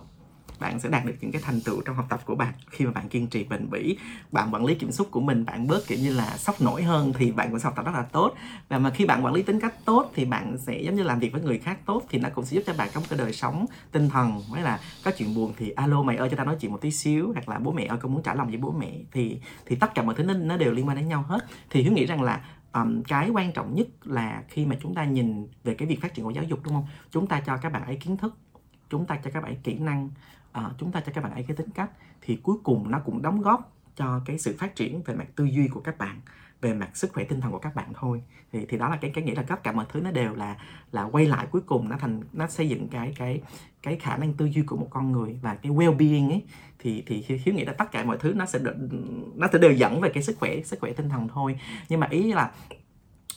bạn sẽ đạt được những cái thành tựu trong học tập của bạn. Khi mà bạn kiên trì bền bỉ bạn quản lý kiểm soát của mình bạn bớt kiểu như là sốc nổi hơn thì bạn cũng sẽ học tập rất là tốt. Và mà khi bạn quản lý tính cách tốt thì bạn sẽ giống như làm việc với người khác tốt thì nó cũng sẽ giúp cho bạn có một cái đời sống tinh thần. Mới là có chuyện buồn thì alo mày ơi cho tao nói chuyện một tí xíu. Hoặc là bố mẹ ơi con muốn trả lòng với bố mẹ. Thì thì tất cả mọi thứ nó, nó đều liên quan đến nhau hết. Thì hiếu nghĩ rằng là um, cái quan trọng nhất là khi mà chúng ta nhìn về cái việc phát triển của giáo dục đúng không? Chúng ta cho các bạn ấy kiến thức chúng ta cho các bạn ấy kỹ năng à, chúng ta cho các bạn ấy cái tính cách thì cuối cùng nó cũng đóng góp cho cái sự phát triển về mặt tư duy của các bạn về mặt sức khỏe tinh thần của các bạn thôi. Thì thì đó là cái cái nghĩa là tất cả mọi thứ nó đều là là quay lại cuối cùng nó thành nó xây dựng cái cái cái khả năng tư duy của một con người và cái well being ấy. Thì thì hiếu nghĩ là tất cả mọi thứ nó sẽ được, nó sẽ đều dẫn về cái sức khỏe sức khỏe tinh thần thôi. Nhưng mà ý là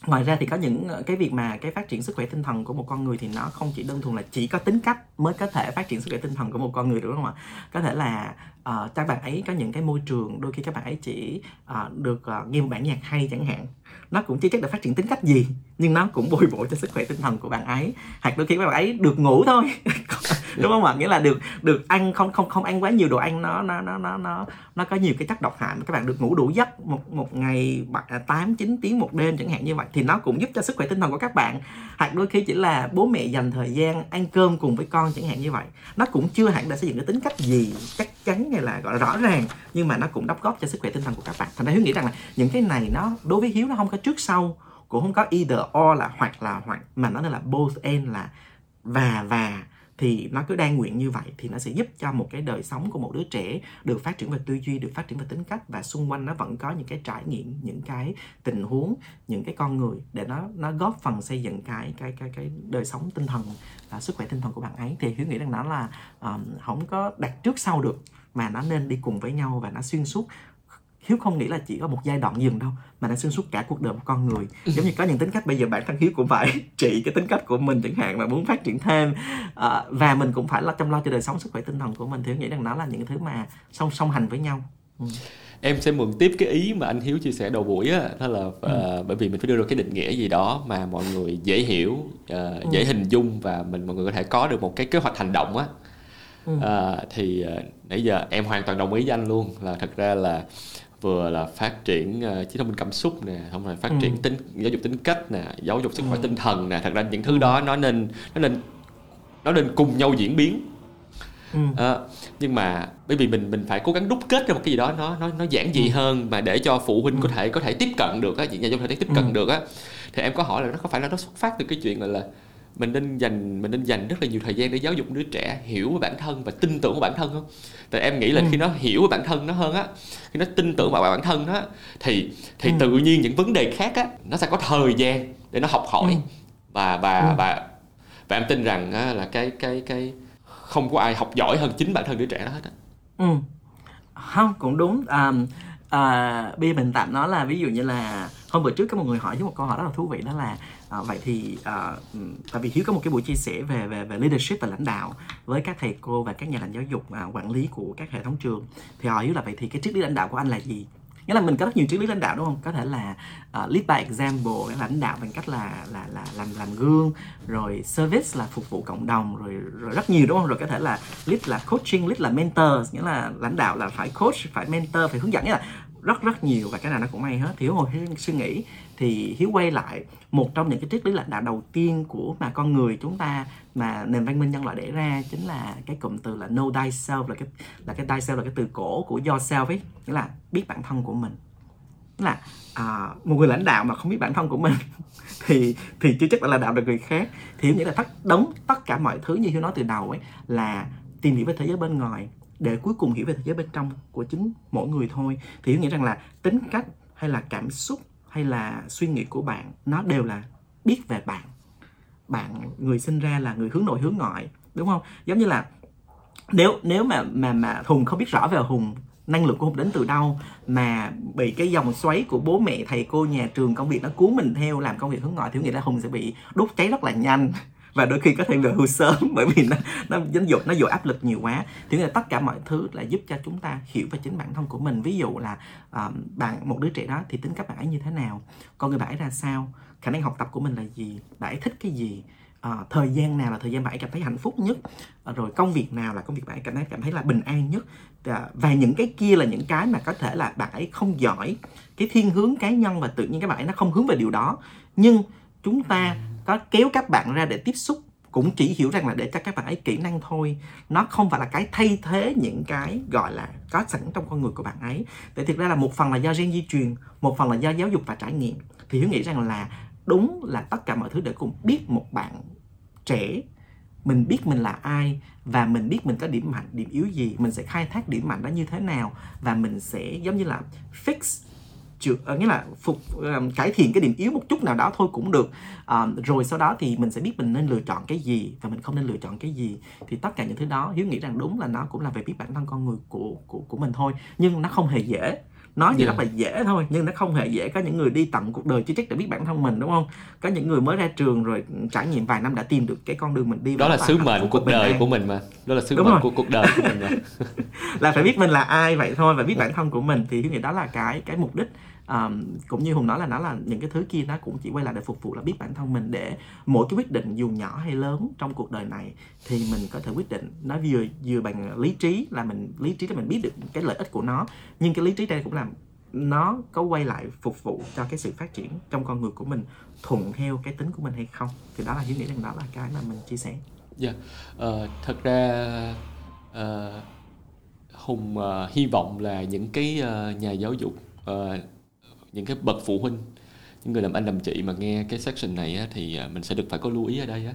ngoài ra thì có những ờ, cái việc mà cái phát triển sức khỏe tinh thần của một con người thì nó không chỉ đơn thuần là chỉ có tính cách mới có thể phát triển sức khỏe tinh thần của một con người đúng không ạ? Có thể là uh, các bạn ấy có những cái môi trường đôi khi các bạn ấy chỉ uh, được uh, nghe một bản nhạc hay chẳng hạn nó cũng chưa chắc là phát triển tính cách gì, nhưng nó cũng bồi bổ cho sức khỏe tinh thần của bạn ấy. Hoặc đôi khi các bạn ấy được ngủ thôi. Đúng không ạ? Nghĩa là được được ăn không không không ăn quá nhiều đồ ăn, nó nó nó nó nó nó có nhiều cái chất độc hại mà các bạn được ngủ đủ giấc một một ngày à, tám, chín tiếng một đêm chẳng hạn như vậy thì nó cũng giúp cho sức khỏe tinh thần của các bạn. Hoặc đôi khi chỉ là bố mẹ dành thời gian ăn cơm cùng với con chẳng hạn như vậy. Nó cũng chưa hẳn đã xây dựng cái tính cách gì, chắc chắn hay là, gọi là, rõ ràng, nhưng mà nó cũng đóng góp cho sức khỏe tinh thần của các bạn. Thành ra hiếu nghĩ rằng là những cái này nó, đối với hiếu nó không có trước sau, cũng không có either or là hoặc là hoặc, mà nó là both and là và và thì nó cứ đang nguyện như vậy thì nó sẽ giúp cho một cái đời sống của một đứa trẻ được phát triển về tư duy được phát triển về tính cách và xung quanh nó vẫn có những cái trải nghiệm những cái tình huống những cái con người để nó nó góp phần xây dựng cái cái cái cái đời sống tinh thần và sức khỏe tinh thần của bạn ấy. Thì hiếu nghĩ rằng nó là um, không có đặt trước sau được mà nó nên đi cùng với nhau và nó xuyên suốt hiếu không nghĩ là chỉ có một giai đoạn dừng đâu mà nó xuyên suốt cả cuộc đời một con người. Giống như có những tính cách bây giờ bản thân hiếu cũng phải trị cái tính cách của mình chẳng hạn mà muốn phát triển thêm. À, và mình cũng phải lo chăm lo cho đời sống sức khỏe tinh thần của mình. Thì hiếu nghĩ rằng nó là những thứ mà song song hành với nhau. Ừ. Em sẽ mượn tiếp cái ý mà anh hiếu chia sẻ đầu buổi á đó là ừ. uh, bởi vì mình phải đưa ra cái định nghĩa gì đó mà mọi người dễ hiểu uh, ừ. dễ hình dung và mình mọi người có thể có được một cái kế hoạch hành động á. Ừ. uh, thì uh, nãy giờ em hoàn toàn đồng ý với anh luôn là thật ra là vừa là phát triển uh, trí thông minh cảm xúc nè không phải phát ừ. triển tính giáo dục tính cách nè giáo dục sức khỏe ừ. tinh thần nè thật ra những thứ đó nó nên nó nên nó nên cùng nhau diễn biến ừ. à, nhưng mà bởi vì mình mình phải cố gắng đúc kết ra một cái gì đó nó nó nó giản dị ừ. hơn mà để cho phụ huynh ừ. có thể có thể tiếp cận được á nhà trong thể tiếp cận ừ. được á thì em có hỏi là nó có phải là nó xuất phát từ cái chuyện là, là mình nên dành mình nên dành rất là nhiều thời gian để giáo dục đứa trẻ hiểu về bản thân và tin tưởng vào bản thân không tại em nghĩ là ừ. khi nó hiểu về bản thân nó hơn á khi nó tin tưởng vào bản thân nó thì thì ừ. tự nhiên những vấn đề khác á nó sẽ có thời gian để nó học hỏi ừ. và và ừ. và và em tin rằng á, là cái cái cái không có ai học giỏi hơn chính bản thân đứa trẻ đó hết á ừ không cũng đúng à, à, giờ mình tạm nói là ví dụ như là hôm bữa trước có một người hỏi với một câu hỏi rất là thú vị đó là à, vậy thì à, tại vì hiếu có một cái buổi chia sẻ về về về leadership và lãnh đạo với các thầy cô và các nhà lãnh giáo dục à, quản lý của các hệ thống trường. Thì hỏi hiếu là vậy thì cái triết lý lãnh đạo của anh là gì? Nghĩa là mình có rất nhiều triết lý lãnh đạo đúng không? Có thể là uh, lead by example lãnh đạo bằng cách là là là làm làm gương rồi service là phục vụ cộng đồng rồi rồi rất nhiều đúng không? Rồi có thể là lead là coaching lead là mentor nghĩa là lãnh đạo là phải coach phải mentor phải hướng dẫn. Nghĩa là rất rất nhiều và cái nào nó cũng may hết. Thì hiếu hồi suy nghĩ thì hiếu quay lại một trong những cái triết lý lãnh đạo đầu tiên của mà con người chúng ta mà nền văn minh nhân loại để ra chính là cái cụm từ là know thyself là cái là cái thyself là cái từ cổ của yourself ấy nghĩa là biết bản thân của mình. Nghĩa là à, một người lãnh đạo mà không biết bản thân của mình thì thì chưa chắc là lãnh đạo được người khác. Thì hiếu nghĩ là tất đóng tất cả mọi thứ như hiếu nói từ đầu ấy là tìm hiểu về thế giới bên ngoài để cuối cùng hiểu về thế giới bên trong của chính mỗi người thôi. Thì hiểu nghĩa rằng là tính cách hay là cảm xúc hay là suy nghĩ của bạn, nó đều là biết về bạn. Bạn, người sinh ra là người hướng nội, hướng ngoại, đúng không? Giống như là nếu nếu mà mà mà hùng không biết rõ về hùng, năng lực của hùng đến từ đâu, mà bị cái dòng xoáy của bố mẹ, thầy cô nhà trường công việc nó cuốn mình theo làm công việc hướng ngoại, thì nghĩa là hùng sẽ bị đốt cháy rất là nhanh và đôi khi có thể về hưu sớm bởi vì nó nó dính dụ nó dụ áp lực nhiều quá. Thì là tất cả mọi thứ là giúp cho chúng ta hiểu về chính bản thân của mình. Ví dụ là uh, bạn một đứa trẻ đó thì tính cách bạn ấy như thế nào? Con người bạn ấy ra sao? Khả năng học tập của mình là gì? Bạn ấy thích cái gì? À, thời gian nào là thời gian bạn ấy cảm thấy hạnh phúc nhất? À, rồi công việc nào là công việc bạn ấy cảm thấy cảm thấy là bình an nhất? À, và những cái kia là những cái mà có thể là bạn ấy không giỏi. Cái thiên hướng cá nhân và tự nhiên các bạn ấy nó không hướng về điều đó. Nhưng chúng ta có kéo các bạn ra để tiếp xúc, cũng chỉ hiểu rằng là để cho các bạn ấy kỹ năng thôi. Nó không phải là cái thay thế những cái gọi là có sẵn trong con người của bạn ấy. Để thực ra là một phần là do gen di truyền, một phần là do giáo dục và trải nghiệm. Thì hiếu nghĩ rằng là đúng là tất cả mọi thứ để cùng biết một bạn trẻ, mình biết mình là ai và mình biết mình có điểm mạnh, điểm yếu gì, mình sẽ khai thác điểm mạnh đó như thế nào và mình sẽ giống như là fix chữa ờ, nghĩa là phục um, cải thiện cái điểm yếu một chút nào đó thôi cũng được. Um, rồi sau đó thì mình sẽ biết mình nên lựa chọn cái gì và mình không nên lựa chọn cái gì. Thì tất cả những thứ đó hiếu nghĩ rằng đúng là nó cũng là về biết bản thân con người của của của mình thôi nhưng nó không hề dễ nói thì Yeah. rất là dễ thôi nhưng nó không hề dễ. Có những người đi tận cuộc đời chưa chắc đã biết bản thân mình đúng không? Có những người mới ra trường rồi trải nghiệm vài năm đã tìm được cái con đường mình đi đó là sứ mệnh phúc cuộc đời của mình mà. Đó là sứ mệnh của cuộc đời của mình mà. Là phải biết mình là ai vậy thôi và biết bản thân của mình. Thì nghĩ đó là cái cái mục đích um, cũng như hùng nói là nó là những cái thứ kia nó cũng chỉ quay lại để phục vụ là biết bản thân mình để mỗi cái quyết định dù nhỏ hay lớn trong cuộc đời này thì mình có thể quyết định. Nó vừa vừa bằng lý trí là mình lý trí là mình biết được cái lợi ích của nó nhưng cái lý trí đây cũng làm nó có quay lại phục vụ cho cái sự phát triển trong con người của mình thuận theo cái tính của mình hay không. Thì đó là hiếu nghĩ rằng đó là cái mà mình chia sẻ. Dạ, Ờ, thật ra uh, Hùng uh, hy vọng là những cái uh, nhà giáo dục, uh, những cái bậc phụ huynh, những người làm anh làm chị mà nghe cái section này á, thì ờ, mình sẽ được phải có lưu ý ở đây á.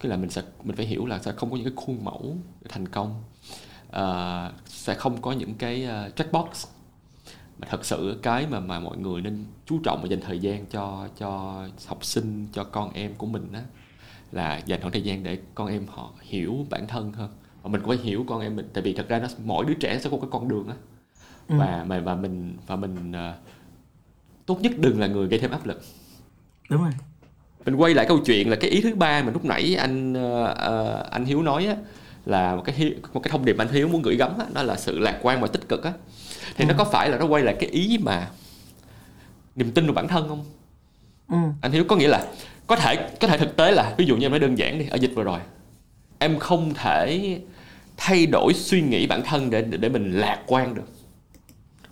Cái là mình sẽ mình phải hiểu là sẽ không có những cái khuôn mẫu để thành công, Ờ, sẽ không có những cái uh, checkbox mà thật sự cái mà mà mọi người nên chú trọng và dành thời gian cho cho học sinh cho con em của mình á là dành khoảng thời gian để con em họ hiểu bản thân hơn và mình cũng phải hiểu con em mình tại vì thật ra nó mỗi đứa trẻ sẽ có cái con đường á Ừ. và mà và mình và mình ờ, tốt nhất đừng là người gây thêm áp lực. Đúng rồi. Mình quay lại câu chuyện là cái ý thứ ba mà lúc nãy anh ờ, anh Hiếu nói á là một cái một cái thông điệp anh Hiếu muốn gửi gắm á đó là sự lạc quan và tích cực á. Thì nó có phải là nó quay lại cái ý mà niềm tin vào bản thân không? Ừ. anh Hiếu có nghĩa là có thể có thể thực tế là ví dụ như em nói đơn giản đi ở dịch vừa rồi em không thể thay đổi suy nghĩ bản thân để để mình lạc quan được.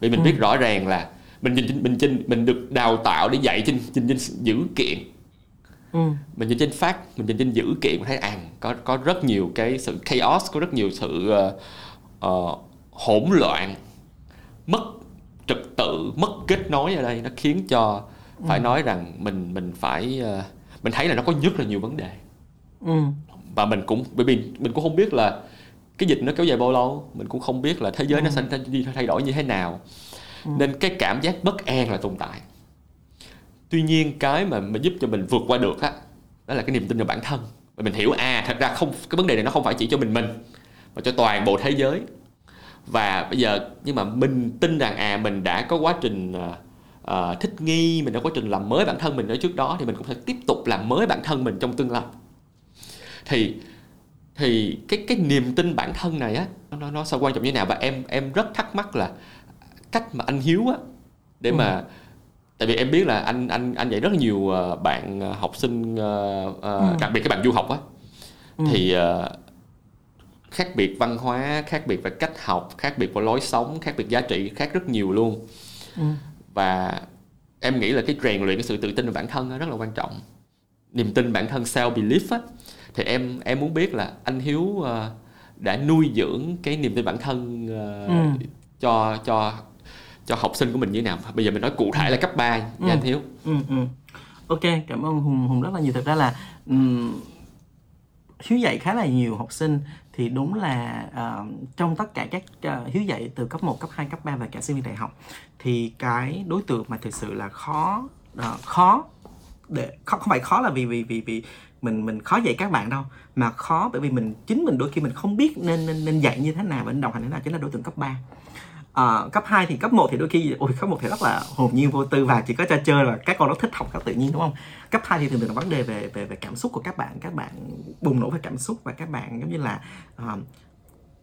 Vì mình Ừ. biết rõ ràng là mình nhìn mình trên mình được đào tạo để dạy trên trên, trên dữ kiện. Ừ. mình nhìn trên phát mình nhìn trên dữ kiện mình thấy à có có rất nhiều cái sự chaos có rất nhiều sự ờ, ờ, hỗn loạn mất trật tự mất kết nối ở đây. Nó khiến cho phải nói rằng mình mình phải ờ, mình thấy là nó có rất là nhiều vấn đề. Ừ. và mình cũng bởi vì mình cũng không biết là cái dịch nó kéo dài bao lâu mình cũng không biết là thế giới nó sẽ đi thay đổi như thế nào Ừ. nên cái cảm giác bất an là tồn tại. Tuy nhiên cái mà, mà giúp cho mình vượt qua được á đó là cái niềm tin vào bản thân. Và mình hiểu à thật ra không cái vấn đề này nó không phải chỉ cho mình mình mà cho toàn bộ thế giới. Và bây giờ nhưng mà mình tin rằng à mình đã có quá trình ờ, thích nghi mình đã có quá trình làm mới bản thân mình ở trước đó thì mình cũng sẽ tiếp tục làm mới bản thân mình trong tương lai. Thì thì cái cái niềm tin bản thân này á nó nó sao quan trọng như thế nào? Và em em rất thắc mắc là cách mà anh hiếu á để mà tại vì em biết là anh anh anh dạy rất là nhiều ờ, bạn ờ, học sinh ờ, Ừ. đặc biệt các bạn du học á Ừ. thì khác biệt văn hóa khác biệt về cách học khác biệt về lối sống khác biệt giá trị khác rất nhiều luôn Ừ. và em nghĩ là cái rèn luyện cái sự tự tin vào bản thân rất là quan trọng niềm tin bản thân self belief á thì em em muốn biết là anh hiếu đã nuôi dưỡng cái niềm tin bản thân Ừ. cho cho cho học sinh của mình như thế nào. Bây giờ mình nói cụ thể là cấp 3 nha Ừ. anh hiếu. Ừ ừ. Ok cảm ơn hùng. Hùng rất là nhiều. Thực ra là ừm, hiếu dạy khá là nhiều học sinh thì đúng là ờ, trong tất cả các ờ, hiếu dạy từ cấp 1, cấp 2, cấp 3 và cả sinh viên đại học thì cái đối tượng mà thực sự là khó ờ, khó để khó, không phải khó là vì vì vì vì mình mình khó dạy các bạn đâu mà khó bởi vì mình chính mình đôi khi mình không biết nên nên nên dạy như thế nào và nên đồng hành thế nào chính là đối tượng cấp 3 Ờ, cấp 2 thì cấp 1 thì đôi khi ôi cấp 1 thì rất là hồn nhiên vô tư và chỉ có trò chơi là các con nó thích học các tự nhiên đúng không? Cấp 2 thì thường thường là vấn đề về về về cảm xúc của các bạn các bạn bùng nổ về cảm xúc và các bạn giống như là ờ,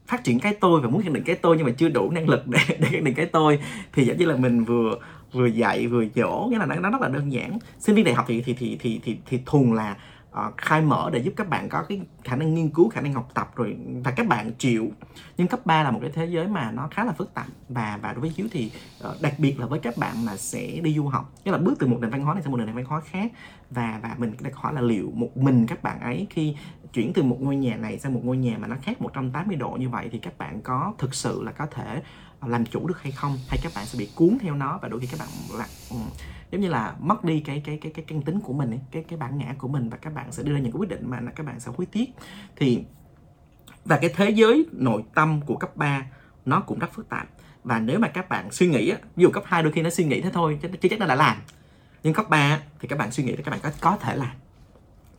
phát triển cái tôi và muốn khẳng định cái tôi nhưng mà chưa đủ năng lực để để khẳng định cái tôi. Thì giống như là mình vừa vừa dạy vừa dỗ nghĩa là nó, nó rất là đơn giản. Sinh viên đại học thì thì thì thì thì, thì thuần là Ờ, khai mở để giúp các bạn có cái khả năng nghiên cứu, khả năng học tập rồi và các bạn chịu. Nhưng cấp 3 là một cái thế giới mà nó khá là phức tạp và và đối với hiếu thì ờ, đặc biệt là với các bạn mà sẽ đi du học, nghĩa là bước từ một nền văn hóa này sang một nền văn hóa khác. Và và mình đặt hỏi là liệu một mình các bạn ấy khi chuyển từ một ngôi nhà này sang một ngôi nhà mà nó khác 180 độ như vậy thì các bạn có thực sự là có thể ờ, làm chủ được hay không? Hay các bạn sẽ bị cuốn theo nó và đôi khi các bạn là giống như là mất đi cái cái cái cái căn tính của mình ấy, cái cái bản ngã của mình và các bạn sẽ đưa ra những cái quyết định mà các bạn sẽ hối tiếc. Thì và cái thế giới nội tâm của cấp 3 nó cũng rất phức tạp. Và nếu mà các bạn suy nghĩ á, ví dụ cấp 2 đôi khi nó suy nghĩ thế thôi chứ, chứ chắc nó đã làm. Nhưng cấp 3 thì các bạn suy nghĩ là các bạn có có thể làm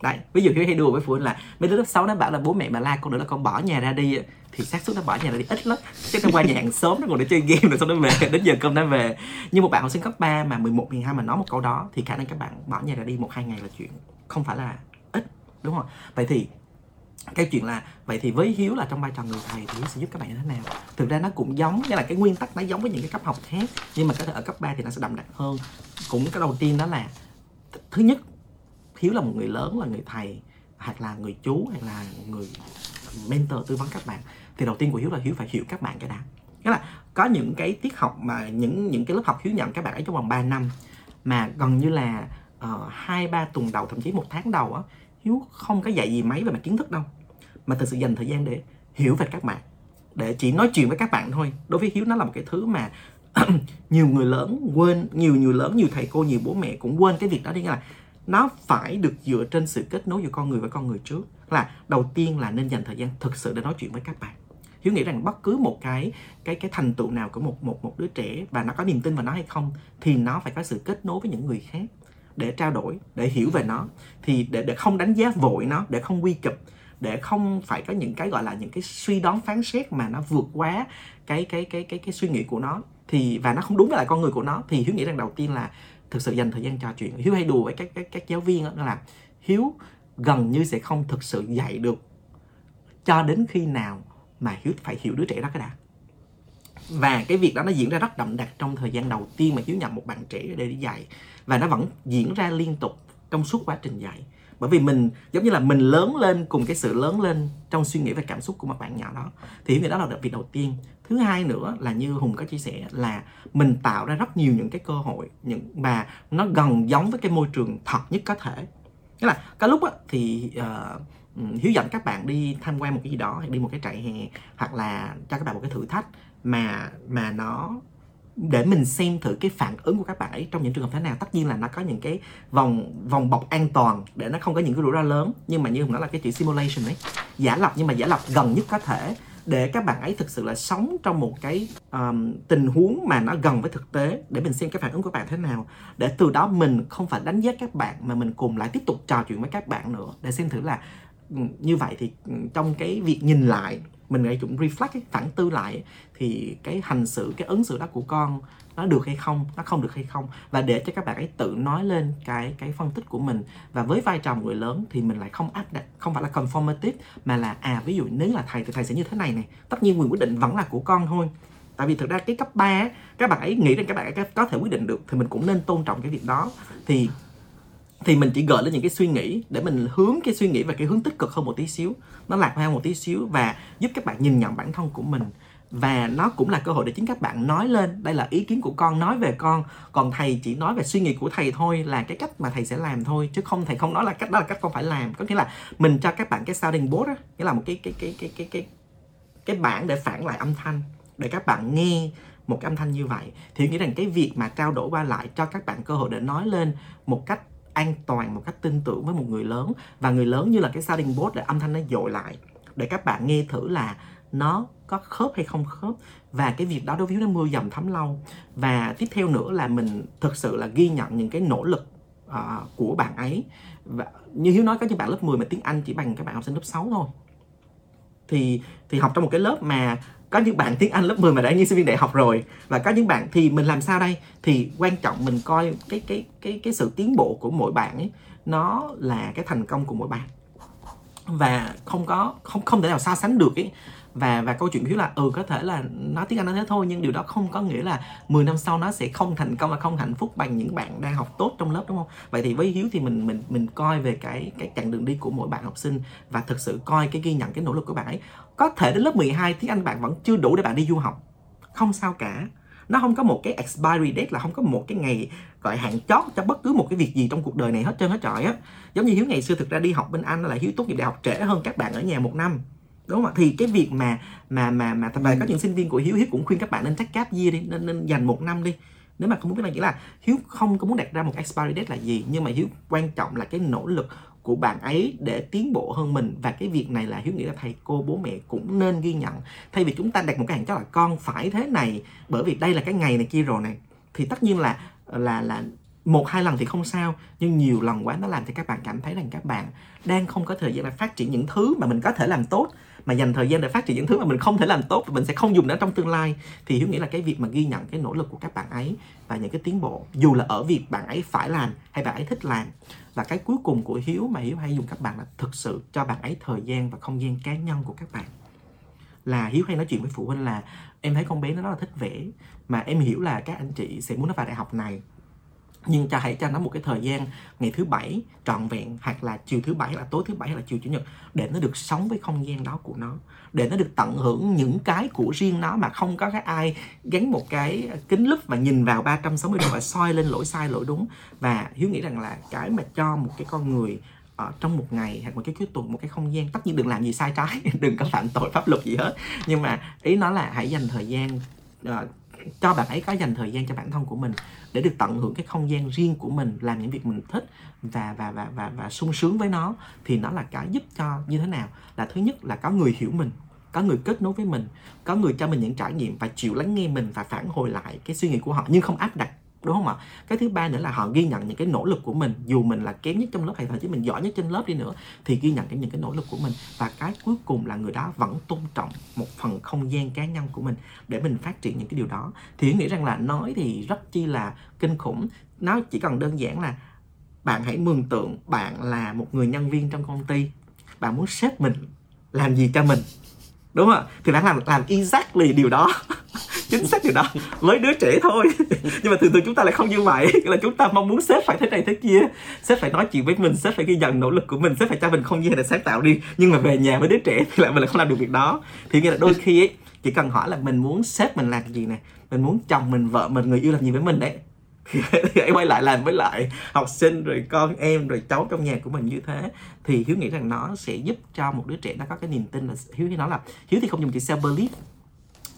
đấy ví dụ hiếu hay đùa với phụ huynh là mấy đứa lớp 6 nó bảo là bố mẹ mà la con nữa là con bỏ nhà ra đi thì xác suất nó bỏ nhà ra đi ít lắm chắc nó qua nhà hàng sớm nó ngồi để chơi game rồi xong nó về đến giờ cơm nó về. Nhưng một bạn học sinh cấp 3 mà 11, 12 mà nói một câu đó thì khả năng các bạn bỏ nhà ra đi một hai ngày là chuyện không phải là ít đúng không? Vậy thì cái chuyện là vậy thì với hiếu là trong vai trò người thầy thì hiếu sẽ giúp các bạn như thế nào? Thực ra nó cũng giống như là cái nguyên tắc nó giống với những cái cấp học khác nhưng mà có thể ở cấp 3 thì nó sẽ đậm đặc hơn. Cũng cái đầu tiên đó là thứ nhất hiếu là một người lớn là người thầy hoặc là người chú hay là người mentor tư vấn các bạn thì đầu tiên của hiếu là hiếu phải hiểu các bạn cái đã. Nghĩa là có những cái tiết học mà những những cái lớp học hiếu nhận các bạn ấy trong vòng 3 năm mà gần như là ờ, hai uh, ba tuần đầu thậm chí một tháng đầu á hiếu không có dạy gì mấy về mặt kiến thức đâu. Mà thực sự dành thời gian để hiểu về các bạn để chỉ nói chuyện với các bạn thôi. Đối với hiếu nó là một cái thứ mà nhiều người lớn quên nhiều nhiều lớn nhiều thầy cô nhiều bố mẹ cũng quên cái việc đó đi. Là nó phải được dựa trên sự kết nối giữa con người với con người trước. Là, đầu tiên là nên dành thời gian thực sự để nói chuyện với các bạn. Hiếu nghĩ rằng bất cứ một cái cái cái thành tựu nào của một một một đứa trẻ, và nó có niềm tin vào nó hay không, thì nó phải có sự kết nối với những người khác để trao đổi, để hiểu về nó. Thì để để không đánh giá vội nó, để không quy chụp để không phải có những cái gọi là những cái suy đoán phán xét mà nó vượt quá cái cái cái cái cái suy nghĩ của nó. Thì, và nó không đúng với lại con người của nó, thì hiếu nghĩ rằng đầu tiên là thực sự dành thời gian trò chuyện. Hiếu hay đùa với các các các giáo viên đó là hiếu gần như sẽ không thực sự dạy được cho đến khi nào mà hiếu phải hiểu đứa trẻ đó cái đã. Và cái việc đó nó diễn ra rất đậm đặc trong thời gian đầu tiên mà hiếu nhận một bạn trẻ để đi dạy. Và nó vẫn diễn ra liên tục trong suốt quá trình dạy. Bởi vì mình, giống như là mình lớn lên cùng cái sự lớn lên trong suy nghĩ và cảm xúc của một bạn nhỏ đó. Thì cái đó là việc đầu tiên thứ hai nữa là như hùng có chia sẻ là mình tạo ra rất nhiều những cái cơ hội những mà nó gần giống với cái môi trường thật nhất có thể. Nghĩa là có lúc á, thì uh, hiếu dẫn các bạn đi tham quan một cái gì đó hay đi một cái trại hè hoặc là cho các bạn một cái thử thách mà mà nó để mình xem thử cái phản ứng của các bạn ấy trong những trường hợp thế nào. Tất nhiên là nó có những cái vòng vòng bọc an toàn để nó không có những cái rủi ro lớn. Nhưng mà như hùng nói là cái chữ simulation ấy giả lập nhưng mà giả lập gần nhất có thể để các bạn ấy thực sự là sống trong một cái um, tình huống mà nó gần với thực tế. Để mình xem cái phản ứng của bạn thế nào. Để từ đó mình không phải đánh giá các bạn mà mình cùng lại tiếp tục trò chuyện với các bạn nữa. Để xem thử là như vậy thì trong cái việc nhìn lại mình lại cũng reflect ấy, phản tư lại thì cái hành xử cái ứng xử đó của con nó được hay không nó không được hay không. Và để cho các bạn ấy tự nói lên cái cái phân tích của mình. Và với vai trò người lớn thì mình lại không áp đặt không phải là conformative mà là à ví dụ nếu là thầy thì thầy sẽ như thế này này. Tất nhiên quyền quyết định vẫn là của con thôi. Tại vì thực ra cái cấp 3 các bạn ấy nghĩ rằng các bạn ấy có thể quyết định được thì mình cũng nên tôn trọng cái việc đó. Thì thì mình chỉ gợi lên những cái suy nghĩ để mình hướng cái suy nghĩ và cái hướng tích cực hơn một tí xíu. Nó lạc quan một tí xíu và giúp các bạn nhìn nhận bản thân của mình. Và nó cũng là cơ hội để chính các bạn nói lên, đây là ý kiến của con, nói về con. Còn thầy chỉ nói về suy nghĩ của thầy thôi, là cái cách mà thầy sẽ làm thôi, chứ không, thầy không nói là cách đó là cách con phải làm. Có nghĩa là mình cho các bạn cái sounding board á, nghĩa là một cái cái cái cái cái cái cái bảng để phản lại âm thanh, để các bạn nghe một cái âm thanh như vậy. Thì nghĩ rằng cái việc mà trao đổi qua lại cho các bạn cơ hội để nói lên một cách an toàn một cách tin tưởng với một người lớn. Và người lớn như là cái sounding board để âm thanh nó dội lại. Để các bạn nghe thử là nó có khớp hay không khớp. Và cái việc đó đối với nó mưa dầm thấm lâu. Và tiếp theo nữa là mình thực sự là ghi nhận những cái nỗ lực uh, của bạn ấy. Và như Hiếu nói có những bạn lớp 10 mà tiếng Anh chỉ bằng các bạn học sinh lớp 6 thôi. Thì thì học trong một cái lớp mà có những bạn tiếng Anh lớp 10 mà đã như sinh viên đại học rồi. Và có những bạn thì mình làm sao đây? Thì quan trọng mình coi cái cái cái cái sự tiến bộ của mỗi bạn ấy, nó là cái thành công của mỗi bạn. Và không có, không không thể nào so sánh được ấy và và câu chuyện hiếu là ừ có thể là nói tiếng anh nó thế thôi, nhưng điều đó không có nghĩa là 10 năm sau nó sẽ không thành công và không hạnh phúc bằng những bạn đang học tốt trong lớp, đúng không? Vậy thì với hiếu thì mình mình mình coi về cái cái chặng đường đi của mỗi bạn học sinh và thực sự coi cái ghi nhận, cái nỗ lực của bạn ấy. Có thể đến lớp 12 tiếng anh bạn vẫn chưa đủ để bạn đi du học. Không sao cả. Nó không có một cái expiry date, là không có một cái ngày gọi hạn chót cho bất cứ một cái việc gì trong cuộc đời này hết trơn hết trọi á. Giống như hiếu ngày xưa thực ra đi học bên anh là hiếu tốt nghiệp đại học trễ hơn các bạn ở nhà một năm đúng không ạ? Thì cái việc mà mà mà mà và có những sinh viên của hiếu hiếu cũng khuyên các bạn nên take gap year đi nên nên dành một năm đi. Nếu mà không muốn biết là nghĩa là hiếu không có muốn đặt ra một expiry date là gì nhưng mà hiếu quan trọng là cái nỗ lực của bạn ấy để tiến bộ hơn mình. Và cái việc này là hiếu nghĩ là thầy cô bố mẹ cũng nên ghi nhận. Thay vì chúng ta đặt một cái hạn cho là con phải thế này bởi vì đây là cái ngày này kia rồi này thì tất nhiên là là là một hai lần thì không sao nhưng nhiều lần quá nó làm cho các bạn cảm thấy rằng các bạn đang không có thời gian để phát triển những thứ mà mình có thể làm tốt mà dành thời gian để phát triển những thứ mà mình không thể làm tốt và mình sẽ không dùng nó trong tương lai. Thì hiếu nghĩ là cái việc mà ghi nhận cái nỗ lực của các bạn ấy và những cái tiến bộ, dù là ở việc bạn ấy phải làm hay bạn ấy thích làm, và cái cuối cùng của hiếu mà hiếu hay dùng các bạn là thực sự cho bạn ấy thời gian và không gian cá nhân của các bạn. Là hiếu hay nói chuyện với phụ huynh là, em thấy con bé nó rất là thích vẽ, mà em hiểu là các anh chị sẽ muốn nó vào đại học này nhưng cho hãy cho nó một cái thời gian ngày thứ bảy trọn vẹn hoặc là chiều thứ bảy là tối thứ bảy là chiều chủ nhật để nó được sống với không gian đó của nó. Để nó được tận hưởng những cái của riêng nó mà không có cái ai gắn một cái kính lúp và nhìn vào 360 độ và soi lên lỗi sai lỗi đúng. Và hiếu nghĩ rằng là cái mà cho một cái con người ở trong một ngày hoặc một cái cuối tuần một cái không gian tất nhiên đừng làm gì sai trái đừng có phạm tội pháp luật gì hết. Nhưng mà ý nó là hãy dành thời gian uh, cho bạn ấy có dành thời gian cho bản thân của mình để được tận hưởng cái không gian riêng của mình, làm những việc mình thích và và và và và sung sướng với nó, thì nó là cái giúp cho như thế nào? Là thứ nhất là có người hiểu mình, có người kết nối với mình, có người cho mình những trải nghiệm và chịu lắng nghe mình và phản hồi lại cái suy nghĩ của họ, nhưng không áp đặt đúng không ạ? Cái thứ ba nữa là họ ghi nhận những cái nỗ lực của mình. Dù mình là kém nhất trong lớp hay thậm chí mình giỏi nhất trên lớp đi nữa, thì ghi nhận cái những cái nỗ lực của mình. Và cái cuối cùng là người đó vẫn tôn trọng một phần không gian cá nhân của mình để mình phát triển những cái điều đó. Thì nghĩ rằng là nói thì rất chi là kinh khủng. Nó chỉ cần đơn giản là bạn hãy mường tượng bạn là một người nhân viên trong công ty. Bạn muốn sếp mình làm gì cho mình? Đúng không ạ? Thì bạn làm làm exactly điều đó. chính xác điều đó. Với đứa trẻ thôi. Nhưng mà thường thường chúng ta lại không như vậy. Là chúng ta mong muốn sếp phải thế này thế kia. Sếp phải nói chuyện với mình, sếp phải ghi nhận nỗ lực của mình, sếp phải cho mình không gian để sáng tạo đi. Nhưng mà về nhà với đứa trẻ thì lại mình lại không làm được việc đó. Thì nghĩa là đôi khi ấy, chỉ cần hỏi là mình muốn sếp mình làm gì này mình muốn chồng mình, vợ mình, người yêu làm gì với mình đấy. Thì hãy quay lại làm với lại học sinh, rồi con em, rồi cháu trong nhà của mình như thế. Thì hiếu nghĩ rằng nó sẽ giúp cho một đứa trẻ nó có cái niềm tin là hiếu nghĩ nói là, hiếu thì không dùng chữ self belief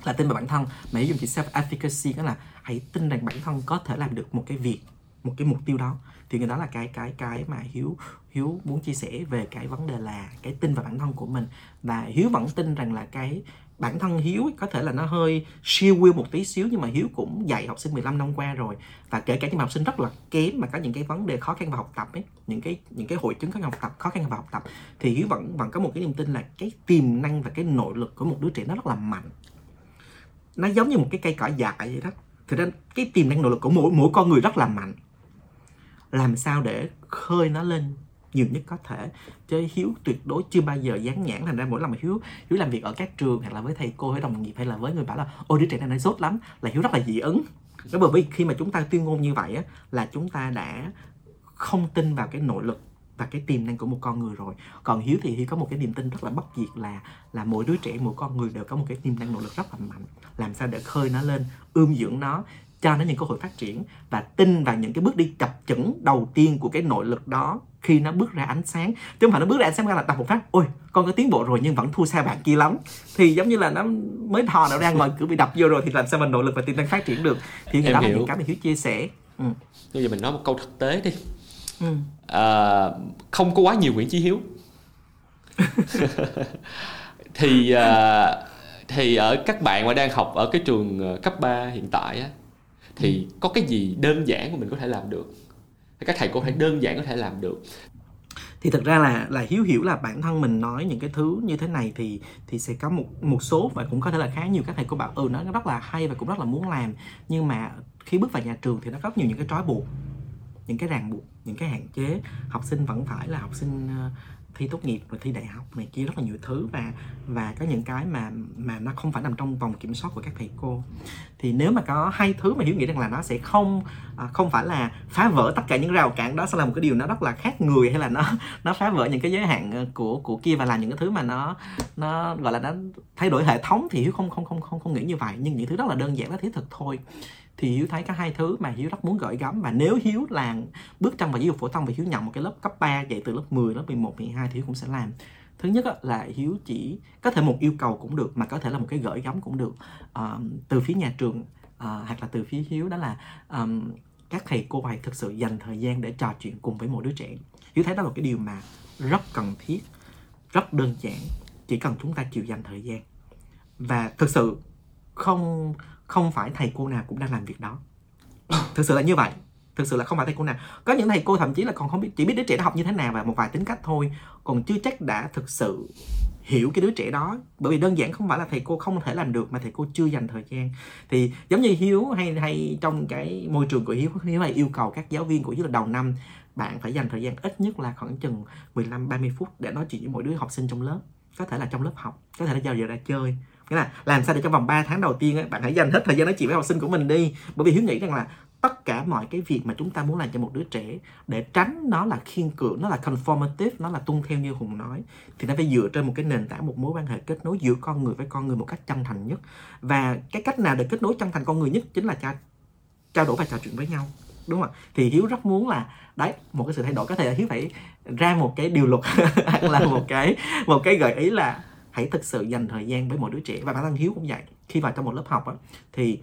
là tin vào bản thân. Mà dùng chữ self efficacy đó là hãy tin rằng bản thân có thể làm được một cái việc, một cái mục tiêu đó. Thì người đó là cái cái cái mà hiếu hiếu muốn chia sẻ về cái vấn đề là cái tin vào bản thân của mình. Và hiếu vẫn tin rằng là cái bản thân hiếu có thể là nó hơi siêu will một tí xíu, nhưng mà hiếu cũng dạy học sinh 15 năm qua rồi. Và kể cả những học sinh rất là kém mà có những cái vấn đề khó khăn vào học tập ấy, những cái những cái hội chứng khó khăn học tập, khó khăn vào học tập, thì hiếu vẫn vẫn có một cái niềm tin là cái tiềm năng và cái nội lực của một đứa trẻ nó rất là mạnh nó giống như một cái cây cỏ dại vậy đó. Thì nên, cái tiềm năng nội lực của mỗi mỗi con người rất là mạnh. Làm sao để khơi nó lên nhiều nhất có thể? Chứ hiếu tuyệt đối chưa bao giờ dán nhãn thành ra mỗi lần mà hiếu hiếu làm việc ở các trường hoặc là với thầy cô với đồng nghiệp hay là với người bảo là, ôi, đứa trẻ này nó sốt lắm. Là hiếu rất là dị ứng. Đó bởi vì khi mà chúng ta tuyên ngôn như vậy á, là chúng ta đã không tin vào cái nội lực và cái tiềm năng của một con người rồi. Còn hiếu thì hiếu có một cái niềm tin rất là bất diệt là là mỗi đứa trẻ mỗi con người đều có một cái tiềm năng nội lực rất là mạnh. Làm sao để khơi nó lên ươm dưỡng nó cho nó những cơ hội phát triển và tin vào những cái bước đi chập chững đầu tiên của cái nội lực đó khi nó bước ra ánh sáng. Chứ không phải nó bước ra ánh sáng ra là tập một phát ôi con có tiến bộ rồi nhưng vẫn thua xa bạn kia lắm. Thì giống như là nó mới thò nào ra ngoài cửa bị đập vô rồi thì làm sao mà nội lực và tiềm năng phát triển được? Thì Em đó là hiểu. những cái mà hiếu chia sẻ. Ừ. bây giờ mình nói một câu thực tế đi Ừ. à, không có quá nhiều Nguyễn Chí Hiếu. Thì à, thì ở các bạn mà đang học ở cái trường ờ, cấp 3 hiện tại á thì có cái gì đơn giản mà mình có thể làm được? Các thầy cô phải đơn giản có thể làm được. Thì thực ra là là hiếu hiểu là bản thân mình nói những cái thứ như thế này thì thì sẽ có một một số và cũng có thể là khá nhiều các thầy cô bảo ừ nó rất là hay và cũng rất là muốn làm. Nhưng mà khi bước vào nhà trường thì nó có nhiều những cái trói buộc những cái ràng buộc những cái hạn chế. Học sinh vẫn phải là học sinh ờ, thi tốt nghiệp rồi thi đại học này kia, rất là nhiều thứ và và có những cái mà mà nó không phải nằm trong vòng kiểm soát của các thầy cô. Thì nếu mà có hai thứ mà hiếu nghĩ rằng là nó sẽ không ờ, không phải là phá vỡ tất cả những rào cản, đó sẽ là một cái điều nó rất là khác người hay là nó nó phá vỡ những cái giới hạn ờ, của của kia và làm những cái thứ mà nó nó, gọi là nó thay đổi hệ thống thì hiếu không không không không không nghĩ như vậy. Nhưng những thứ rất là đơn giản và thiết thực thôi thì hiếu thấy có hai thứ mà hiếu rất muốn gửi gắm. Và nếu hiếu là bước trong vào giáo dục phổ thông và hiếu nhận một cái lớp cấp 3 dạy từ lớp 10, lớp 11, 12 thì hiếu cũng sẽ làm. Thứ nhất là hiếu chỉ có thể một yêu cầu cũng được mà có thể là một cái gửi gắm cũng được Ờ, từ phía nhà trường ờ, hoặc là từ phía hiếu đó là um, các thầy cô hãy thực sự dành thời gian để trò chuyện cùng với mỗi đứa trẻ. Hiếu thấy đó là một cái điều mà rất cần thiết rất đơn giản chỉ cần chúng ta chịu dành thời gian. Và thực sự không không phải thầy cô nào cũng đang làm việc đó. Thực sự là như vậy. Thực sự là không phải thầy cô nào. Có những thầy cô thậm chí là còn không biết, chỉ biết đứa trẻ nó học như thế nào và một vài tính cách thôi, còn chưa chắc đã thực sự hiểu cái đứa trẻ đó. Bởi vì đơn giản không phải là thầy cô không thể làm được mà thầy cô chưa dành thời gian. Thì giống như hiếu hay hay trong cái môi trường của hiếu hiếu này yêu cầu các giáo viên của hiếu là đầu năm, bạn phải dành thời gian ít nhất là khoảng chừng 15 30 phút để nói chuyện với mỗi đứa học sinh trong lớp. Có thể là trong lớp học, có thể là giờ giờ ra chơi nghĩa là làm sao để trong vòng 3 tháng đầu tiên ấy, bạn hãy dành hết thời gian nói chuyện với học sinh của mình đi. Bởi vì hiếu nghĩ rằng là tất cả mọi cái việc mà chúng ta muốn làm cho một đứa trẻ để tránh nó là khiên cưỡng nó là conformative nó là tuân theo như hùng nói thì nó phải dựa trên một cái nền tảng một mối quan hệ kết nối giữa con người với con người một cách chân thành nhất. Và cái cách nào để kết nối chân thành con người nhất chính là trao trao đổi và trò chuyện với nhau đúng không ạ? Thì hiếu rất muốn là đấy một cái sự thay đổi. Có thể là hiếu phải ra một cái điều luật hoặc là một cái một cái gợi ý là hãy thực sự dành thời gian với mỗi đứa trẻ và bản thân hiếu cũng vậy khi vào trong một lớp học á, thì